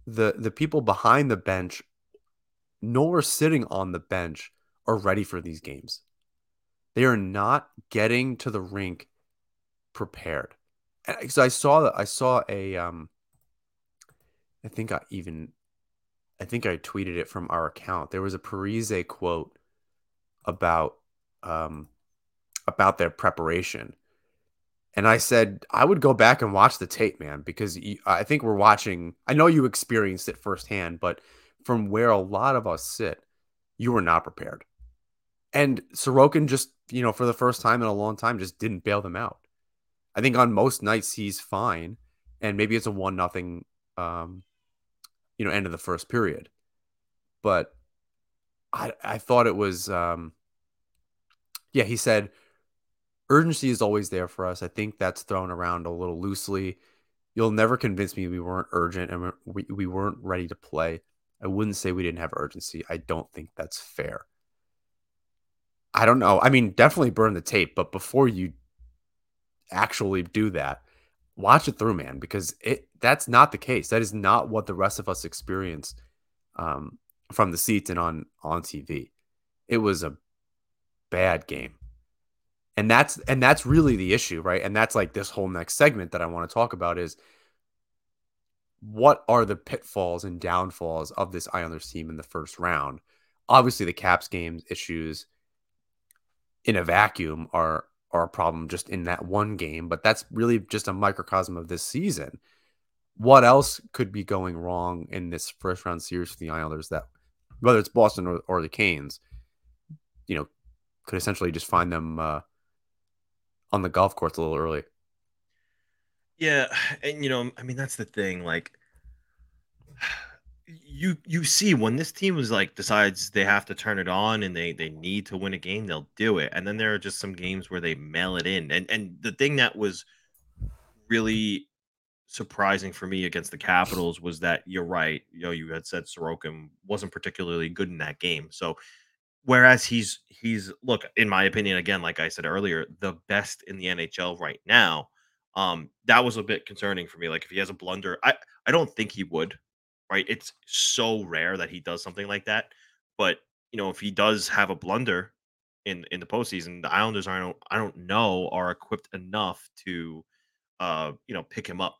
A: The the people behind the bench, nor sitting on the bench, are ready for these games. They are not getting to the rink prepared. So I saw that I saw a um I think I even I think I tweeted it from our account. There was a Parise quote about um about their preparation. And I said I would go back and watch the tape, man, because I think we're watching. I know you experienced it firsthand, but from where a lot of us sit, you were not prepared. And Sorokin just, you know, for the first time in a long time, just didn't bail them out. I think on most nights he's fine, and maybe it's a one nothing, um, you know, end of the first period. But I I thought it was, um, yeah. He said urgency is always there for us. I think that's thrown around a little loosely. You'll never convince me we weren't urgent and we, we weren't ready to play. I wouldn't say we didn't have urgency. I don't think that's fair. I don't know. I mean, definitely burn the tape, but before you actually do that, watch it through, man, because it that's not the case. That is not what the rest of us experienced um, from the seats and on on TV. It was a bad game, and that's and that's really the issue, right? And that's like this whole next segment that I want to talk about is what are the pitfalls and downfalls of this Islanders team in the first round? Obviously, the Caps games issues in a vacuum are are a problem just in that one game, but that's really just a microcosm of this season. What else could be going wrong in this first round series for the Islanders that whether it's Boston or, or the Canes, you know, could essentially just find them uh, on the golf course a little early.
B: Yeah, and you know, I mean that's the thing. Like, you you see when this team is like decides they have to turn it on and they they need to win a game, they'll do it. And then there are just some games where they mail it in. And and the thing that was really surprising for me against the Capitals was that you're right. You know, you had said Sorokin wasn't particularly good in that game. So whereas he's he's look, in my opinion, again, like I said earlier, the best in the NHL right now. Um, that was a bit concerning for me. Like if he has a blunder, I I don't think he would. Right, it's so rare that he does something like that. But you know, if he does have a blunder in in the postseason, the Islanders aren't I don't know are equipped enough to uh you know pick him up.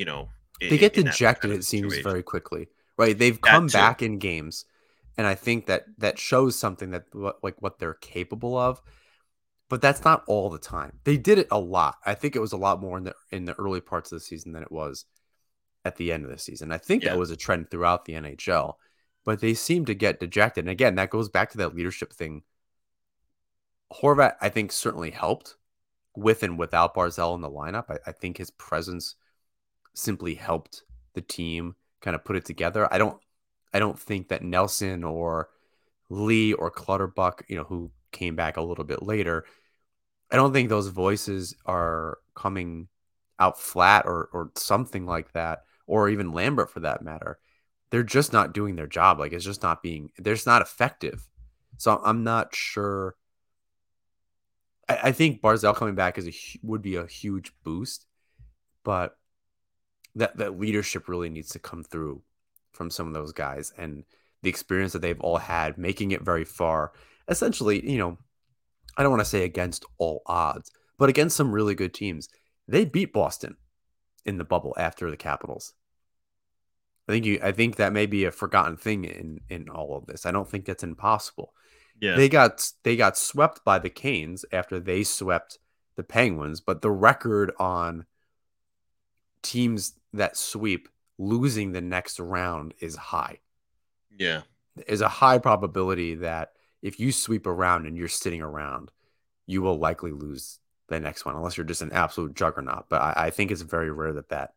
B: You know,
A: they get dejected. It seems very quickly. Right, they've come back in games, and I think that that shows something that like what they're capable of but that's not all the time. They did it a lot. I think it was a lot more in the in the early parts of the season than it was at the end of the season. I think yeah. that was a trend throughout the NHL, but they seem to get dejected. And again, that goes back to that leadership thing. Horvat, I think, certainly helped with and without Barzal in the lineup. I, I think his presence simply helped the team kind of put it together. I don't I don't think that Nelson or Lee or Clutterbuck, you know, who came back a little bit later, I don't think those voices are coming out flat or or something like that, or even Lambert for that matter. They're just not doing their job. Like it's just not being. They're just not effective. So I'm not sure. I, I think Barzal coming back is a would be a huge boost, but that that leadership really needs to come through from some of those guys and the experience that they've all had, making it very far. Essentially, you know, I don't want to say against all odds, but against some really good teams. They beat Boston in the bubble after the Capitals. I think you I think that may be a forgotten thing in in all of this. I don't think that's impossible. Yeah. They got they got swept by the Canes after they swept the Penguins, but the record on teams that sweep losing the next round is high.
B: Yeah.
A: There's a high probability that if you sweep around and you're sitting around, you will likely lose the next one unless you're just an absolute juggernaut. But I, I think it's very rare that that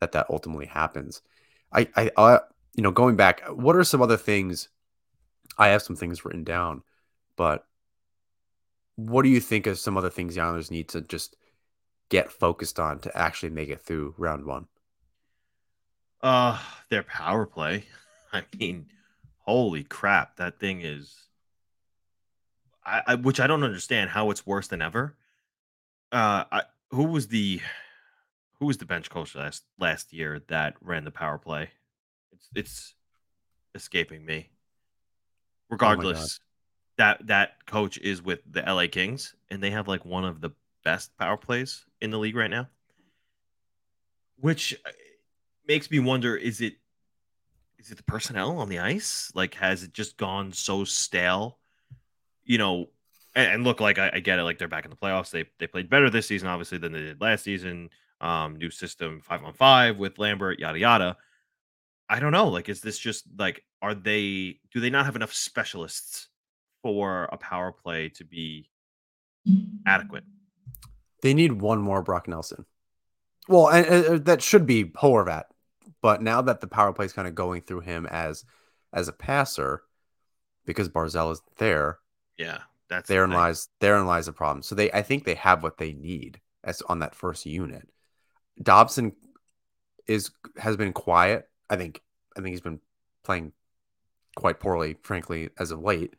A: that that ultimately happens. I, I, I, you know, going back, what are some other things? I have some things written down, but what do you think of some other things the Islanders need to just get focused on to actually make it through round one?
B: Uh, their power play. I mean, holy crap, that thing is I, I, which I don't understand how it's worse than ever. Uh, I, who was the who was the bench coach last last year that ran the power play? It's it's escaping me. Oh Regardless, oh that that coach is with the LA Kings, and they have like one of the best power plays in the league right now. Which makes me wonder: is it is it the personnel on the ice? Like, has it just gone so stale? you know, and, and look, like I, I, get it, like they're back in the playoffs. They they played better this season, obviously, than they did last season. Um, new system five on five with Lambert, yada yada. I don't know. Like, is this just like are they do they not have enough specialists for a power play to be adequate?
A: They need one more Brock Nelson. Well, and, and that should be Horvat, but now that the power play is kind of going through him as as a passer, because Barzal is there,
B: yeah, that's
A: therein the lies therein lies the problem. So they I think they have what they need as on that first unit. Dobson is has been quiet. I think I think he's been playing quite poorly, frankly, as of late.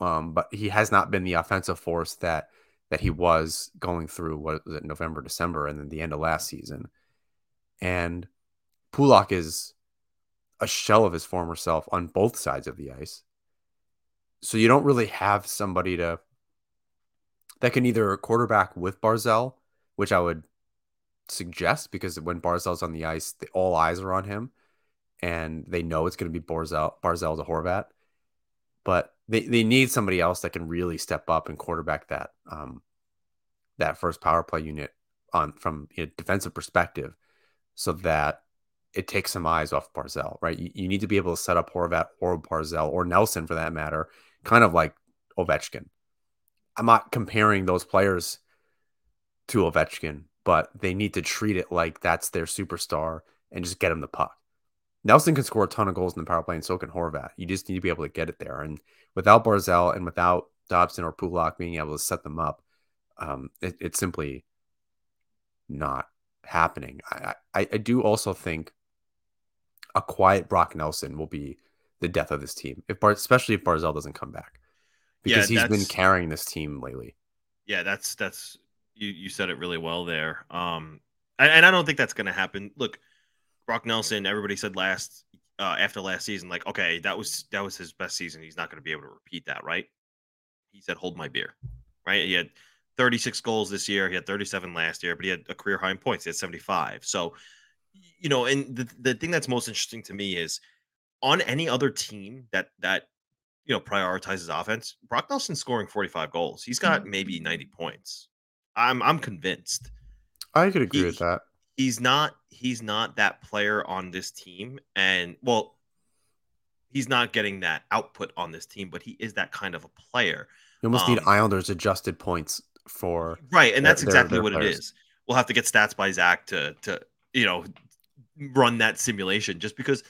A: Um, but he has not been the offensive force that that he was going through what was it November, December, and then the end of last season. And Pulock is a shell of his former self on both sides of the ice so you don't really have somebody to that can either quarterback with Barzal, which I would suggest because when Barzal's on the ice, the, all eyes are on him, and they know it's going to be Barzell Barzal to Horvat. But they they need somebody else that can really step up and quarterback that um that first power play unit on from a defensive perspective, so that it takes some eyes off Barzal, right? You, you need to be able to set up Horvat or Barzal or Nelson for that matter, kind of like Ovechkin. I'm not comparing those players to Ovechkin, but they need to treat it like that's their superstar and just get him the puck. Nelson can score a ton of goals in the power play, and so can Horvat. You just need to be able to get it there. And without Barzal and without Dobson or Pulock being able to set them up, um, it, it's simply not happening. I, I, I do also think a quiet Brock Nelson will be the death of this team, if Bar- especially if Barzal doesn't come back, because yeah, he's been carrying this team lately.
B: Yeah, that's that's you you said it really well there. Um, and, and I don't think that's going to happen. Look, Brock Nelson, everybody said last uh, after last season, like, okay, that was that was his best season. He's not going to be able to repeat that, right? He said, "Hold my beer," right? He had 36 goals this year. He had 37 last year, but he had a career high in points. He had 75. So, you know, and the the thing that's most interesting to me is on any other team that that you know prioritizes offense, Brock Nelson scoring 45 goals. He's got mm-hmm. maybe 90 points. I'm I'm convinced.
A: I could agree he, with that
B: he's not he's not that player on this team and well he's not getting that output on this team but he is that kind of a player
A: you almost um, need islanders adjusted points for
B: right and that's their, exactly their what players. it is we'll have to get stats by zach to to you know run that simulation just because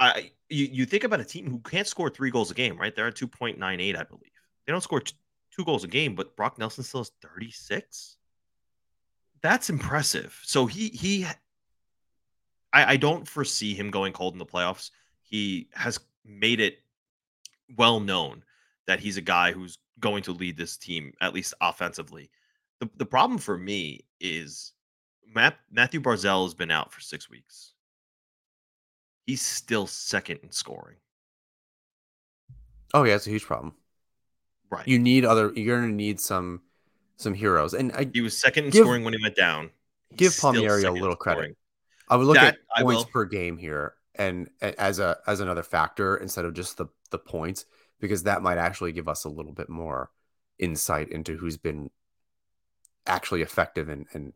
B: i you, you think about a team who can't score three goals a game right they're at 2.98 i believe they don't score t- two goals a game but brock nelson still has 36 that's impressive. So he he I, I don't foresee him going cold in the playoffs. He has made it well known that he's a guy who's going to lead this team, at least offensively. The the problem for me is Matt, Matthew Barzal has been out for six weeks. He's still second in scoring.
A: Oh yeah, it's a huge problem.
B: Right.
A: You need other. You're gonna need some some heroes. And I,
B: he was second in give, scoring when he went down.
A: He's give Palmieri a little credit. I would look that, at points per game here and as a as another factor instead of just the the points because that might actually give us a little bit more insight into who's been actually effective and and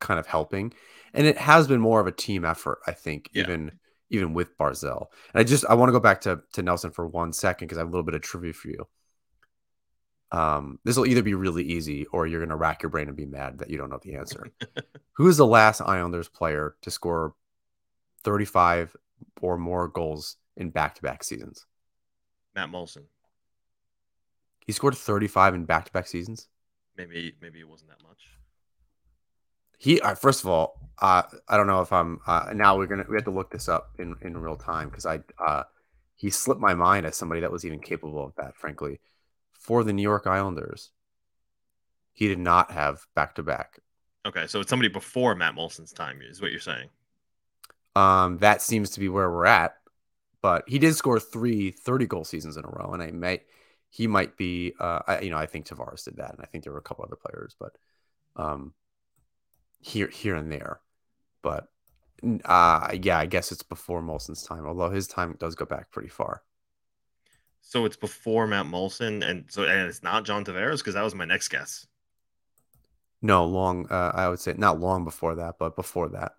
A: kind of helping. And it has been more of a team effort, I think, yeah. even even with Barzal. And I just I want to go back to to Nelson for one second because I have a little bit of trivia for you um, this will either be really easy or you're going to rack your brain and be mad that you don't know the answer. Who is the last Islanders player to score 35 or more goals in back to back seasons?
B: Matt Moulson.
A: He scored 35 in back to back seasons?
B: Maybe, maybe it wasn't that much.
A: He, uh, first of all, uh, I don't know if I'm, uh, now we're going to, we have to look this up in, in real time because I, uh, he slipped my mind as somebody that was even capable of that, frankly for the New York Islanders, he did not have back to back.
B: Okay, so it's somebody before Matt Moulson's time, is what you're saying.
A: Um, that seems to be where we're at. But he did score three 30 goal seasons in a row, and I may he might be uh I, you know, I think Tavares did that, and I think there were a couple other players, but um here here and there. But uh yeah, I guess it's before Moulson's time, although his time does go back pretty far.
B: So it's before Matt Molson, and so and it's not John Tavares because that was my next guess.
A: No, long. Uh, I would say not long before that, but before that.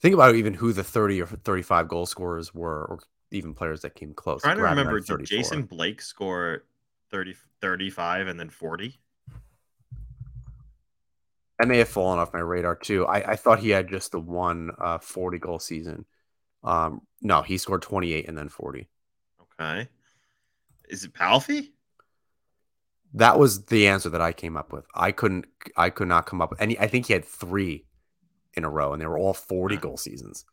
A: Think about even who the thirty or thirty-five goal scorers were, or even players that came close.
B: I'm trying to remember, did Jason Blake score 30, 35 and then forty?
A: That may have fallen off my radar too. I, I thought he had just the one uh, 40 goal season. Um, no, he scored 28 and then 40.
B: Okay. Is it Palffy?
A: That was the answer that I came up with. I couldn't. I could not come up with any. I think he had three in a row, and they were all forty goal seasons.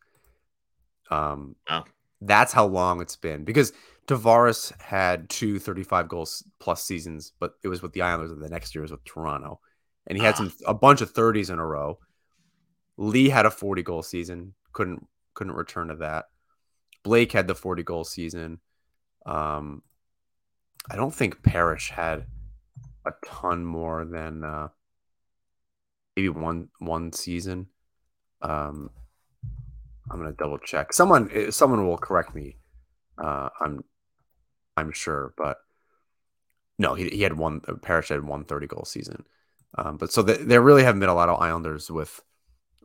A: Um, oh. that's how long it's been because Tavares had two 35 goals plus seasons, but it was with the Islanders, and the next year was with Toronto, and he had some a bunch of 30s in a row. Lee had a 40 goal season, couldn't couldn't return to that. Blake had the 40 goal season. Um, I don't think Parrish had a ton more than uh, maybe one one season. Um, I'm gonna double check. Someone eh, someone will correct me. Uh, I'm I'm sure, but no, he, he had one. Parrish had one 30 goal season. Um, but so the, there really haven't been a lot of Islanders with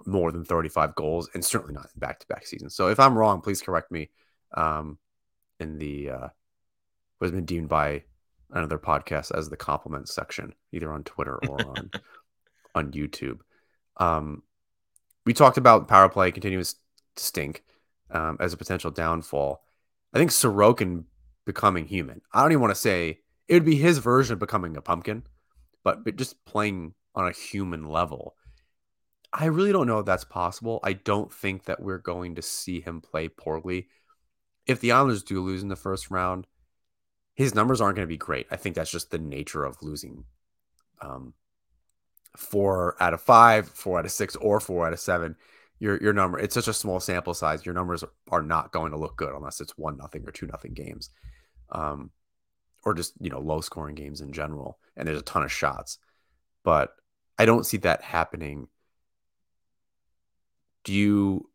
A: more than 35 goals, and certainly not in back to back seasons. So if I'm wrong, please correct me um, in the uh, what has been deemed by another podcast as the compliment section, either on Twitter or on on YouTube. Um, we talked about power play continuous stink um, as a potential downfall. I think Sorokin becoming human. I don't even want to say it would be his version of becoming a pumpkin, but, but just playing on a human level. I really don't know if that's possible. I don't think that we're going to see him play poorly. If the Islanders do lose in the first round, his numbers aren't going to be great. I think that's just the nature of losing um, four out of five, four out of six, or four out of seven. Your your number it's such a small sample size. Your numbers are not going to look good unless it's one nothing or two nothing games, um, or just you know low scoring games in general. And there's a ton of shots, but I don't see that happening do you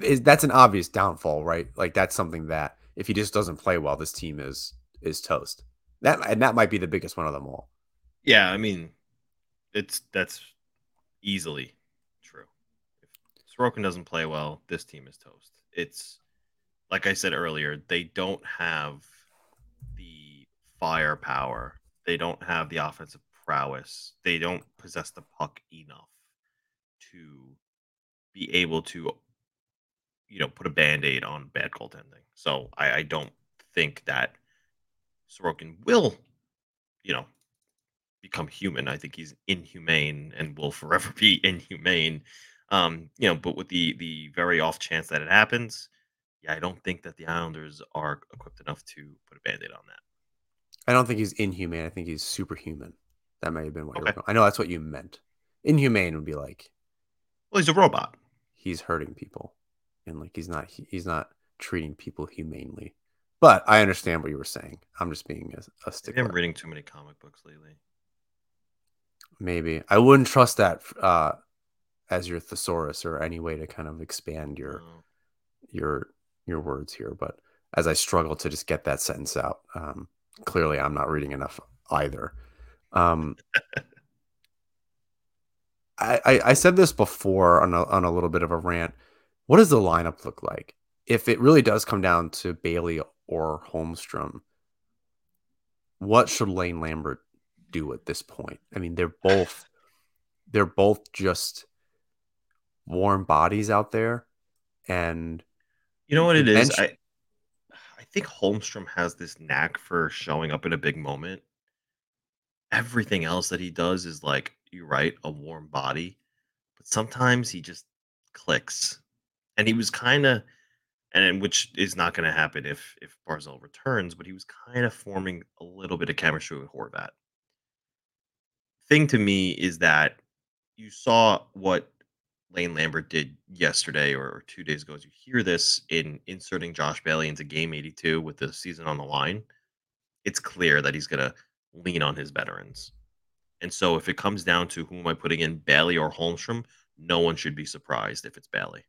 A: is that's an obvious downfall, right? Like that's something that if he just doesn't play well, this team is is toast. That and that might be the biggest one of them all.
B: Yeah, I mean, it's that's easily true. If Sorokin doesn't play well, this team is toast. It's like I said earlier, they don't have firepower. They don't have the offensive prowess. They don't possess the puck enough to be able to, you know, put a band aid on bad goaltending. So I, I don't think that Sorokin will, you know, become human. I think he's inhumane and will forever be inhumane. Um, you know, but with the the very off chance that it happens, yeah, I don't think that the Islanders are equipped enough to put a band-aid on that.
A: I don't think he's inhumane. I think he's superhuman. That may have been what okay. you were I know that's what you meant. Inhumane would be like
B: Well, he's a robot
A: he's hurting people and like he's not he's not treating people humanely. But I understand what you were saying. I'm just being a, a stickler.
B: I'm reading too many comic books lately.
A: Maybe I wouldn't trust that uh, as your thesaurus or any way to kind of expand your your your words here. But as I struggle to just get that sentence out, um, clearly I'm not reading enough either. Um, I, I said this before on a, on a little bit of a rant. What does the lineup look like if it really does come down to Bailey or Holmstrom? What should Lane Lambert do at this point? I mean, they're both they're both just warm bodies out there, and
B: you know what it is. Bench- I I think Holmstrom has this knack for showing up in a big moment. Everything else that he does is like you're right, a warm body, but sometimes he just clicks. And he was kind of, and which is not going to happen if if Barzal returns, but he was kind of forming a little bit of chemistry with Horvat. Thing to me is that you saw what Lane Lambert did yesterday or two days ago. As you hear this in inserting Josh Bailey into Game 82 with the season on the line, it's clear that he's going to lean on his veterans. And so if it comes down to who am I putting in, Bailey or Holmstrom, no one should be surprised if it's Bailey.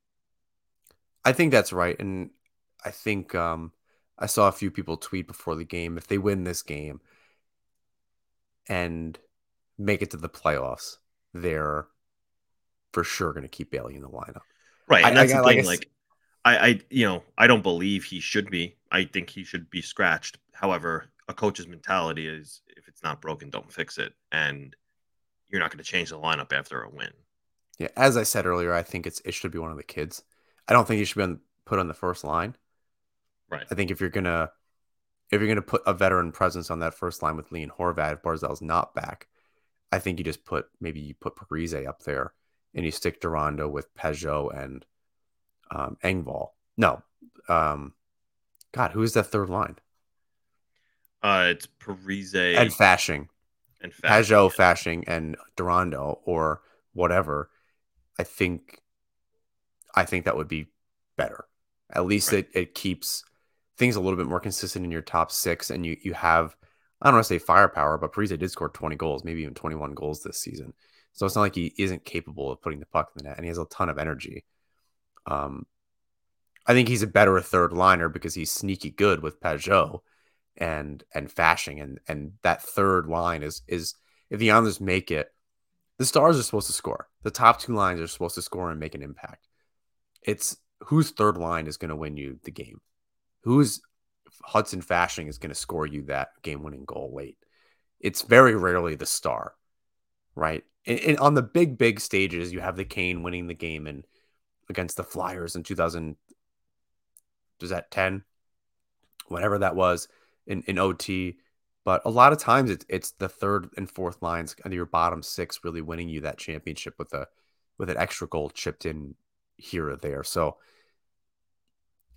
A: I think that's right. And I think um, I saw a few people tweet before the game if they win this game and make it to the playoffs, they're for sure going to keep Bailey in the lineup.
B: Right. And I, that's I, the thing. Like, like I, I, you know, I don't believe he should be. I think he should be scratched. However, a coach's mentality is if it's not broken, don't fix it. And you're not going to change the lineup after a win.
A: Yeah, as I said earlier, I think it's it should be one of the kids. I don't think he should be on, put on the first line.
B: Right.
A: I think if you're gonna if you're gonna put a veteran presence on that first line with Lee and Horvat, if Barzal's not back, I think you just put maybe you put Parise up there and you stick Durandeau with Pageau and um, Engvall. No, um, God, who is that third line?
B: Uh, it's Parise
A: and Fasching, and Fasching, Pageau, yeah. Fasching, and Durando, or whatever. I think, I think that would be better. At least right. it, it keeps things a little bit more consistent in your top six, and you you have I don't want to say firepower, but Parise did score 20 goals, maybe even 21 goals this season. So it's not like he isn't capable of putting the puck in the net, and he has a ton of energy. Um, I think he's a better third liner because he's sneaky good with Pageau and and Fasching, and and that third line is is if the Islanders make it, the Stars are supposed to score. The top two lines are supposed to score and make an impact. It's whose third line is going to win you the game. Who's Hudson Fasching is going to score you that game-winning goal late. It's very rarely the star, right? And, and on the big big stages, you have the Kane winning the game and against the Flyers in 2000 was that 10 whatever that was in, in OT. But a lot of times it's it's the third and fourth lines under your bottom six really winning you that championship with a with an extra goal chipped in here or there. So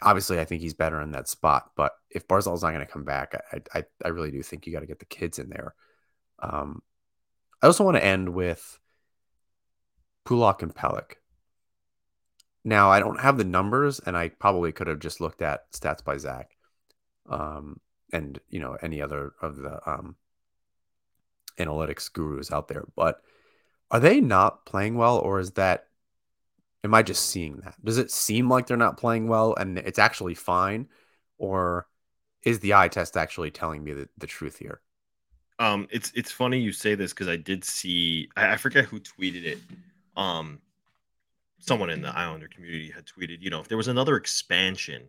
A: obviously I think he's better in that spot. But if Barzal's not going to come back, I, I I really do think you got to get the kids in there. Um, I also want to end with Pulock and Pelech. Now I don't have the numbers, and I probably could have just looked at stats by Zach. Um, and you know any other of the um, analytics gurus out there. But are they not playing well, or is that am I just seeing that? Does it seem like they're not playing well and it's actually fine, or is the eye test actually telling me the, the truth here?
B: Um, it's it's funny you say this because I did see I, I forget who tweeted it. Um, someone in the Islander community had tweeted, you know, if there was another expansion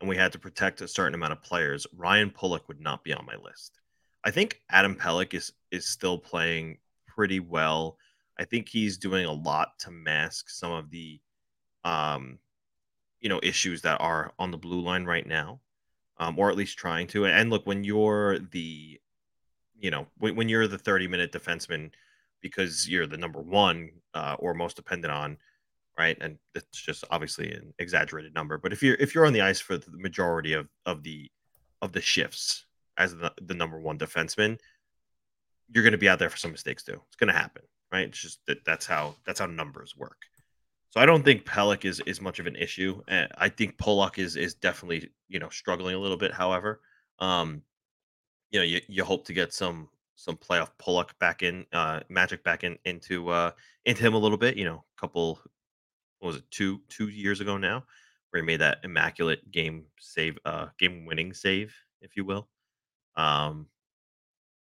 B: and we had to protect a certain amount of players, Ryan Pulock would not be on my list. I think Adam Pelech is is still playing pretty well. I think he's doing a lot to mask some of the um you know issues that are on the blue line right now. Um, or at least trying to. And look, when you're the you know, when, when you're the 30 minute defenseman because you're the number one uh, or most dependent on right? And it's just obviously an exaggerated number. But if you're if you're on the ice for the majority of of the of the shifts as the, the number one defenseman, you're going to be out there for some mistakes too. It's going to happen, right? It's just that that's how that's how numbers work. So I don't think Pelech is is much of an issue. Uh, I think Pulock is is definitely you know struggling a little bit. However, um, you know you, you hope to get some some playoff Pulock back in uh magic back in into uh into him a little bit. You know, a couple what was it two two years ago now, where he made that immaculate game save, uh, game winning save, if you will. Um,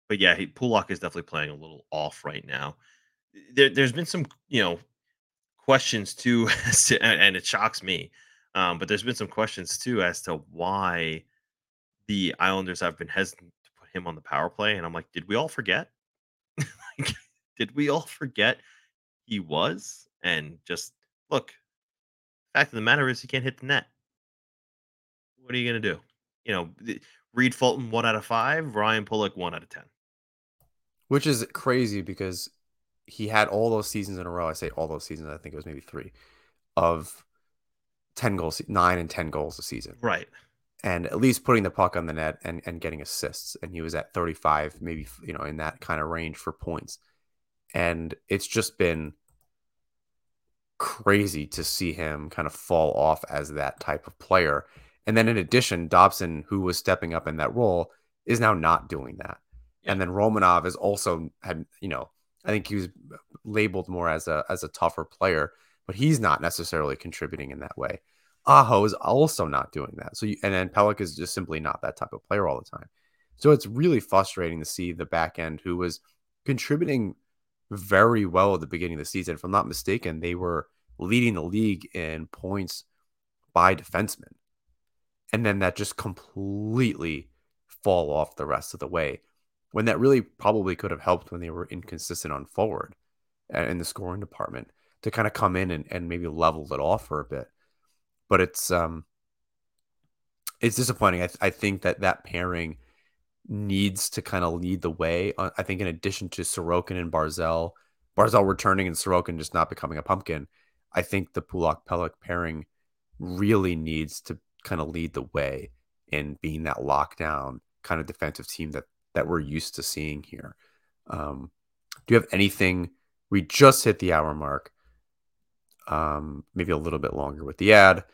B: but yeah, he Pulock is definitely playing a little off right now. There, there's been some, you know, questions too, and it shocks me. Um, but there's been some questions too as to why the Islanders have been hesitant to put him on the power play. And I'm like, did we all forget? like, did we all forget he was? And just look, fact of the matter is he can't hit the net. What are you going to do? You know, Reed Fulton one out of five, Ryan Pulock one out of ten.
A: Which is crazy because he had all those seasons in a row. I say all those seasons. I think it was maybe three of ten goals, nine and ten goals a season.
B: Right.
A: And at least putting the puck on the net and, and getting assists. And he was at 35, maybe, you know, in that kind of range for points. And it's just been crazy to see him kind of fall off as that type of player. And then in addition, Dobson, who was stepping up in that role, is now not doing that. Yeah. And then Romanov is also had, you know, I think he was labeled more as a as a tougher player, but he's not necessarily contributing in that way. Aho is also not doing that. So you, and then Pelech is just simply not that type of player all the time. So it's really frustrating to see the back end who was contributing very well at the beginning of the season. If I'm not mistaken, they were leading the league in points by defensemen. And then that just completely fall off the rest of the way when that really probably could have helped when they were inconsistent on forward in the scoring department to kind of come in and, and maybe level it off for a bit. But it's um it's disappointing. I, th- I think that that pairing needs to kind of lead the way. Uh, I think in addition to Sorokin and Barzal, Barzal returning and Sorokin just not becoming a pumpkin, I think the Pulock Pelech pairing really needs to kind of lead the way in being that lockdown kind of defensive team that that we're used to seeing here. Um, do you have anything? We just hit the hour mark. Um, maybe a little bit longer with the ad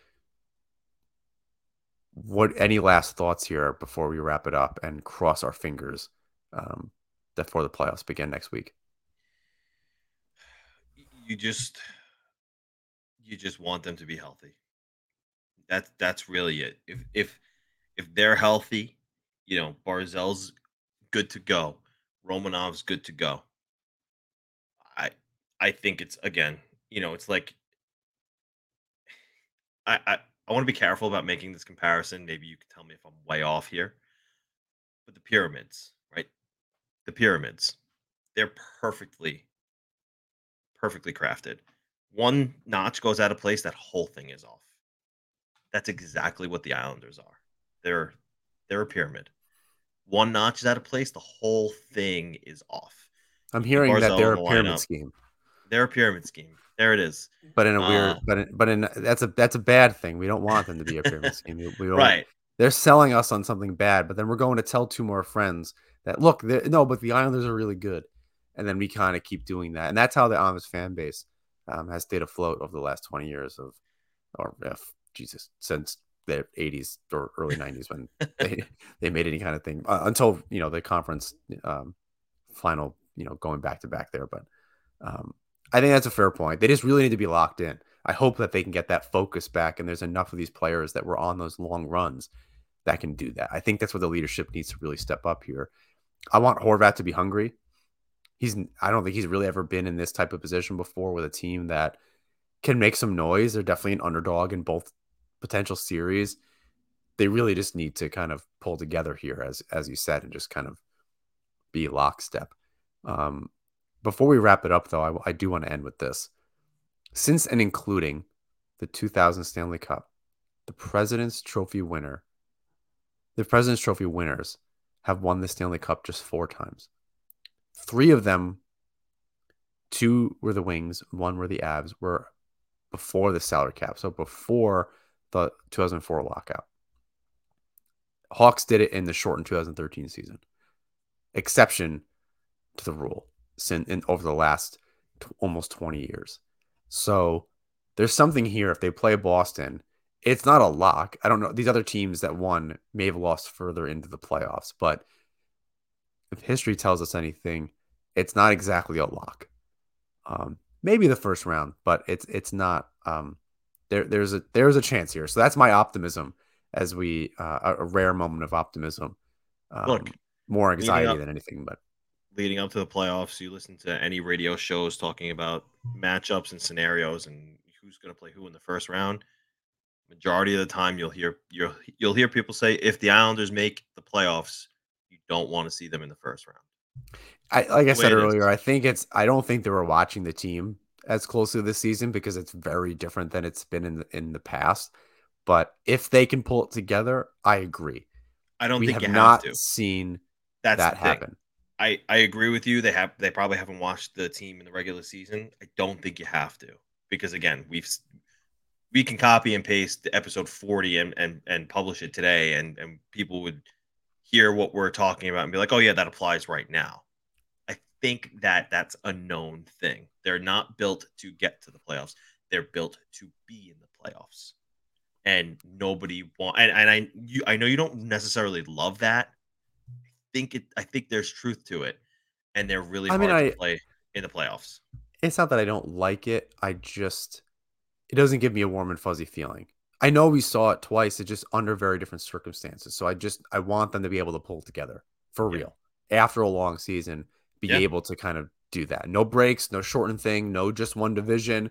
A: what any last thoughts here before we wrap it up and cross our fingers um, before the playoffs begin next week?
B: You just you just want them to be healthy. That's that's really it. If if if they're healthy You know, Barzal's good to go. Romanov's good to go. I I think it's again, you know, it's like I I, I want to be careful about making this comparison. Maybe you can tell me if I'm way off here. But the pyramids, right? The pyramids, they're perfectly, perfectly crafted. One notch goes out of place, that whole thing is off. That's exactly what the Islanders are. They're they're a pyramid. One notch is out of place, the whole thing is off.
A: I'm hearing that they're a pyramid
B: lineup.
A: scheme,
B: They're a pyramid scheme. There it is.
A: but in a weird,
B: Uh,
A: but in, but in that's a that's a bad thing. We don't want them to be a pyramid scheme. We, we
B: Right.
A: They're selling us on something bad, but then we're going to tell two more friends that look, no, but the Islanders are really good, and then we kind of keep doing that, and that's how the Islanders fan base um, has stayed afloat over the last twenty years of, or if Jesus, since the '80s or early '90s when they they made any kind of thing uh, until you know the conference um, final, you know, going back to back there. But um, I think that's a fair point. They just really need to be locked in. I hope that they can get that focus back, and there's enough of these players that were on those long runs that can do that. I think that's where the leadership needs to really step up here. I want Horvat to be hungry. He's I don't think he's really ever been in this type of position before with a team that can make some noise. They're definitely an underdog in both potential series. They really just need to kind of pull together here, as as you said, and just kind of be lockstep. Um, before we wrap it up, though, I, I do want to end with this. Since and including the 2000 Stanley Cup, the President's Trophy winner, the President's Trophy winners have won the Stanley Cup just four times. Three of them, two were the Wings, one were the Avs, were before the salary cap, so before the 2004 lockout. Hawks did it in the shortened 2013 season. Exception to the rule since in over the last t- almost 20 years. So there's something here if they play Boston. It's not a lock. I don't know. These other teams that won may have lost further into the playoffs, but if history tells us anything, it's not exactly a lock. Um, maybe the first round, but it's it's not. Um, there there's a there's a chance here. So that's my optimism as we uh, a, rare moment of optimism. Um,
B: Look,
A: more anxiety
B: up-
A: than anything, but
B: leading up to the playoffs, you listen to any radio shows talking about matchups and scenarios and who's going to play who in the first round. Majority of the time, you'll hear you'll you'll hear people say if the Islanders make the playoffs, you don't want to see them in the first round.
A: I like I said earlier, I think it's I don't think they were watching the team as closely this season because it's very different than it's been in the, in the past. But if they can pull it together, I agree.
B: I don't
A: we
B: think
A: have
B: you
A: not
B: have to.
A: seen
B: That's
A: that happen.
B: I I agree with you. They have they probably haven't watched the team in the regular season. I don't think you have to because again, we've we can copy and paste the episode 40 and and and publish it today and and people would hear what we're talking about and be like, "Oh yeah, that applies right now." I think that that's a known thing. They're not built to get to the playoffs. They're built to be in the playoffs. And nobody want and, and I you I know you don't necessarily love that. I think it I think there's truth to it. And they're really
A: I
B: hard
A: mean,
B: to
A: I-
B: play in the playoffs.
A: It's not that I don't like it. I just it doesn't give me a warm and fuzzy feeling. I know we saw it twice. It's just under very different circumstances. So I just I want them to be able to pull together for
B: Yeah.
A: real after a long season. Be
B: Yeah.
A: able to kind of do that. No breaks, no shortened thing, no just one division.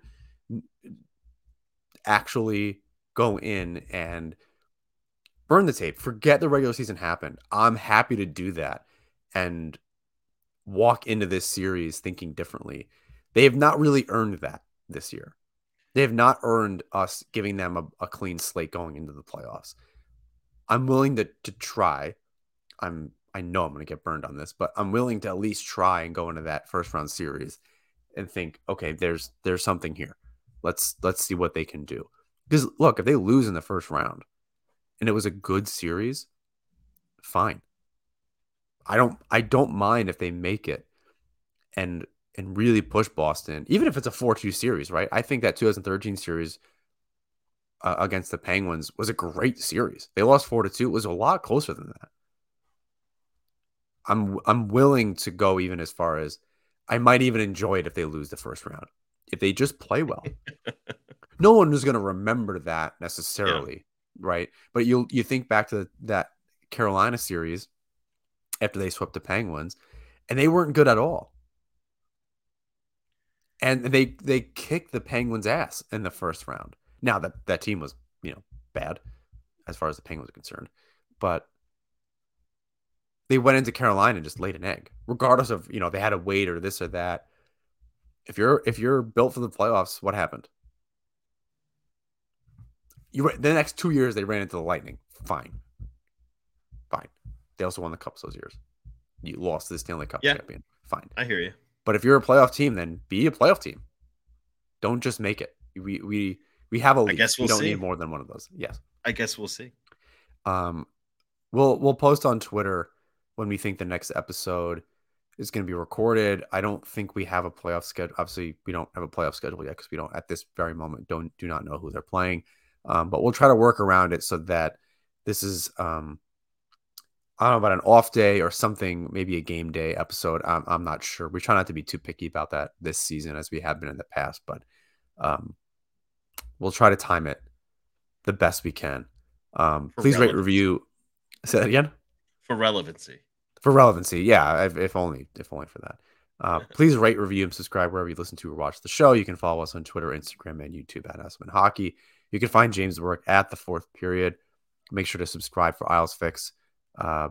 A: Actually go in and burn the tape. Forget the regular season happened. I'm happy to do that and walk into this series thinking differently. They have not really earned that this year. They have not earned us giving them a, a clean slate going into the playoffs. I'm willing to to try. I'm I know I'm going to get burned on this, but I'm willing to at least try and go into that first round series and think, okay, there's there's something here. Let's let's see what they can do. Because look, if they lose in the first round and it was a good series, fine. I don't I don't mind if they make it and and really push Boston, even if it's a 4-2 series, right? I think that 2013 series uh, against the Penguins was a great series. They lost 4 to 2. It was a lot closer than that. I'm I'm willing to go even as far as I might even enjoy it if they lose the first round. If they just play well. no one is going to remember that necessarily, right? But you you think back to that Carolina series after they swept the Penguins, and they weren't good at all. And they they kicked the Penguins' ass in the first round. Now that that team was you know bad as far as the Penguins are concerned, but they went into Carolina and just laid an egg, regardless of you know they had a wait or this or that. If you're if you're built for the playoffs, what happened? You the next two years they ran into the Lightning. Fine, fine. They also won the cups those years. You lost the Stanley Cup
B: Yeah.
A: champion. Fine.
B: I hear you.
A: But if you're a playoff team, then be a playoff team. Don't just make it. We we we have a lead.
B: guess
A: we
B: we'll
A: don't
B: see.
A: need more than one of those. Yes.
B: I guess we'll see.
A: Um, we'll we'll post on Twitter when we think the next episode is going to be recorded. I don't think we have a playoff schedule. Obviously, we don't have a playoff schedule yet because we don't at this very moment don't do not know who they're playing. Um, but we'll try to work around it so that this is um, I don't know about an off day or something, maybe a game day episode. I'm I'm not sure. We try not to be too picky about that this season as we have been in the past, but um, we'll try to time it the best we can. Um, please rate, review. Say that again
B: For relevancy.
A: for relevancy. Yeah, if, if only, if only for that. Uh, please rate, review, and subscribe wherever you listen to or watch the show. You can follow us on Twitter, Instagram, and YouTube at Aspen Hockey. You can find James' work at the fourth period. Make sure to subscribe for Isles Fix uh,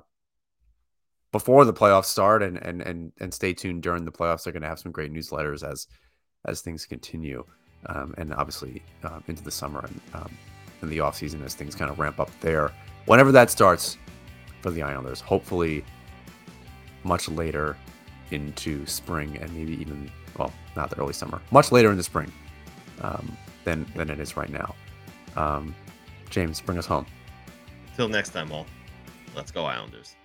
A: before the playoffs start, and and and and stay tuned during the playoffs. They're going to have some great newsletters as as things continue, um, and obviously um, into the summer and um, in the off season as things kind of ramp up there. Whenever that starts for the Islanders, hopefully much later into spring and maybe even well, not the early summer, much later in the spring um, than than it is right now. Um, James, bring us home.
B: Till next time, all. Let's go, Islanders.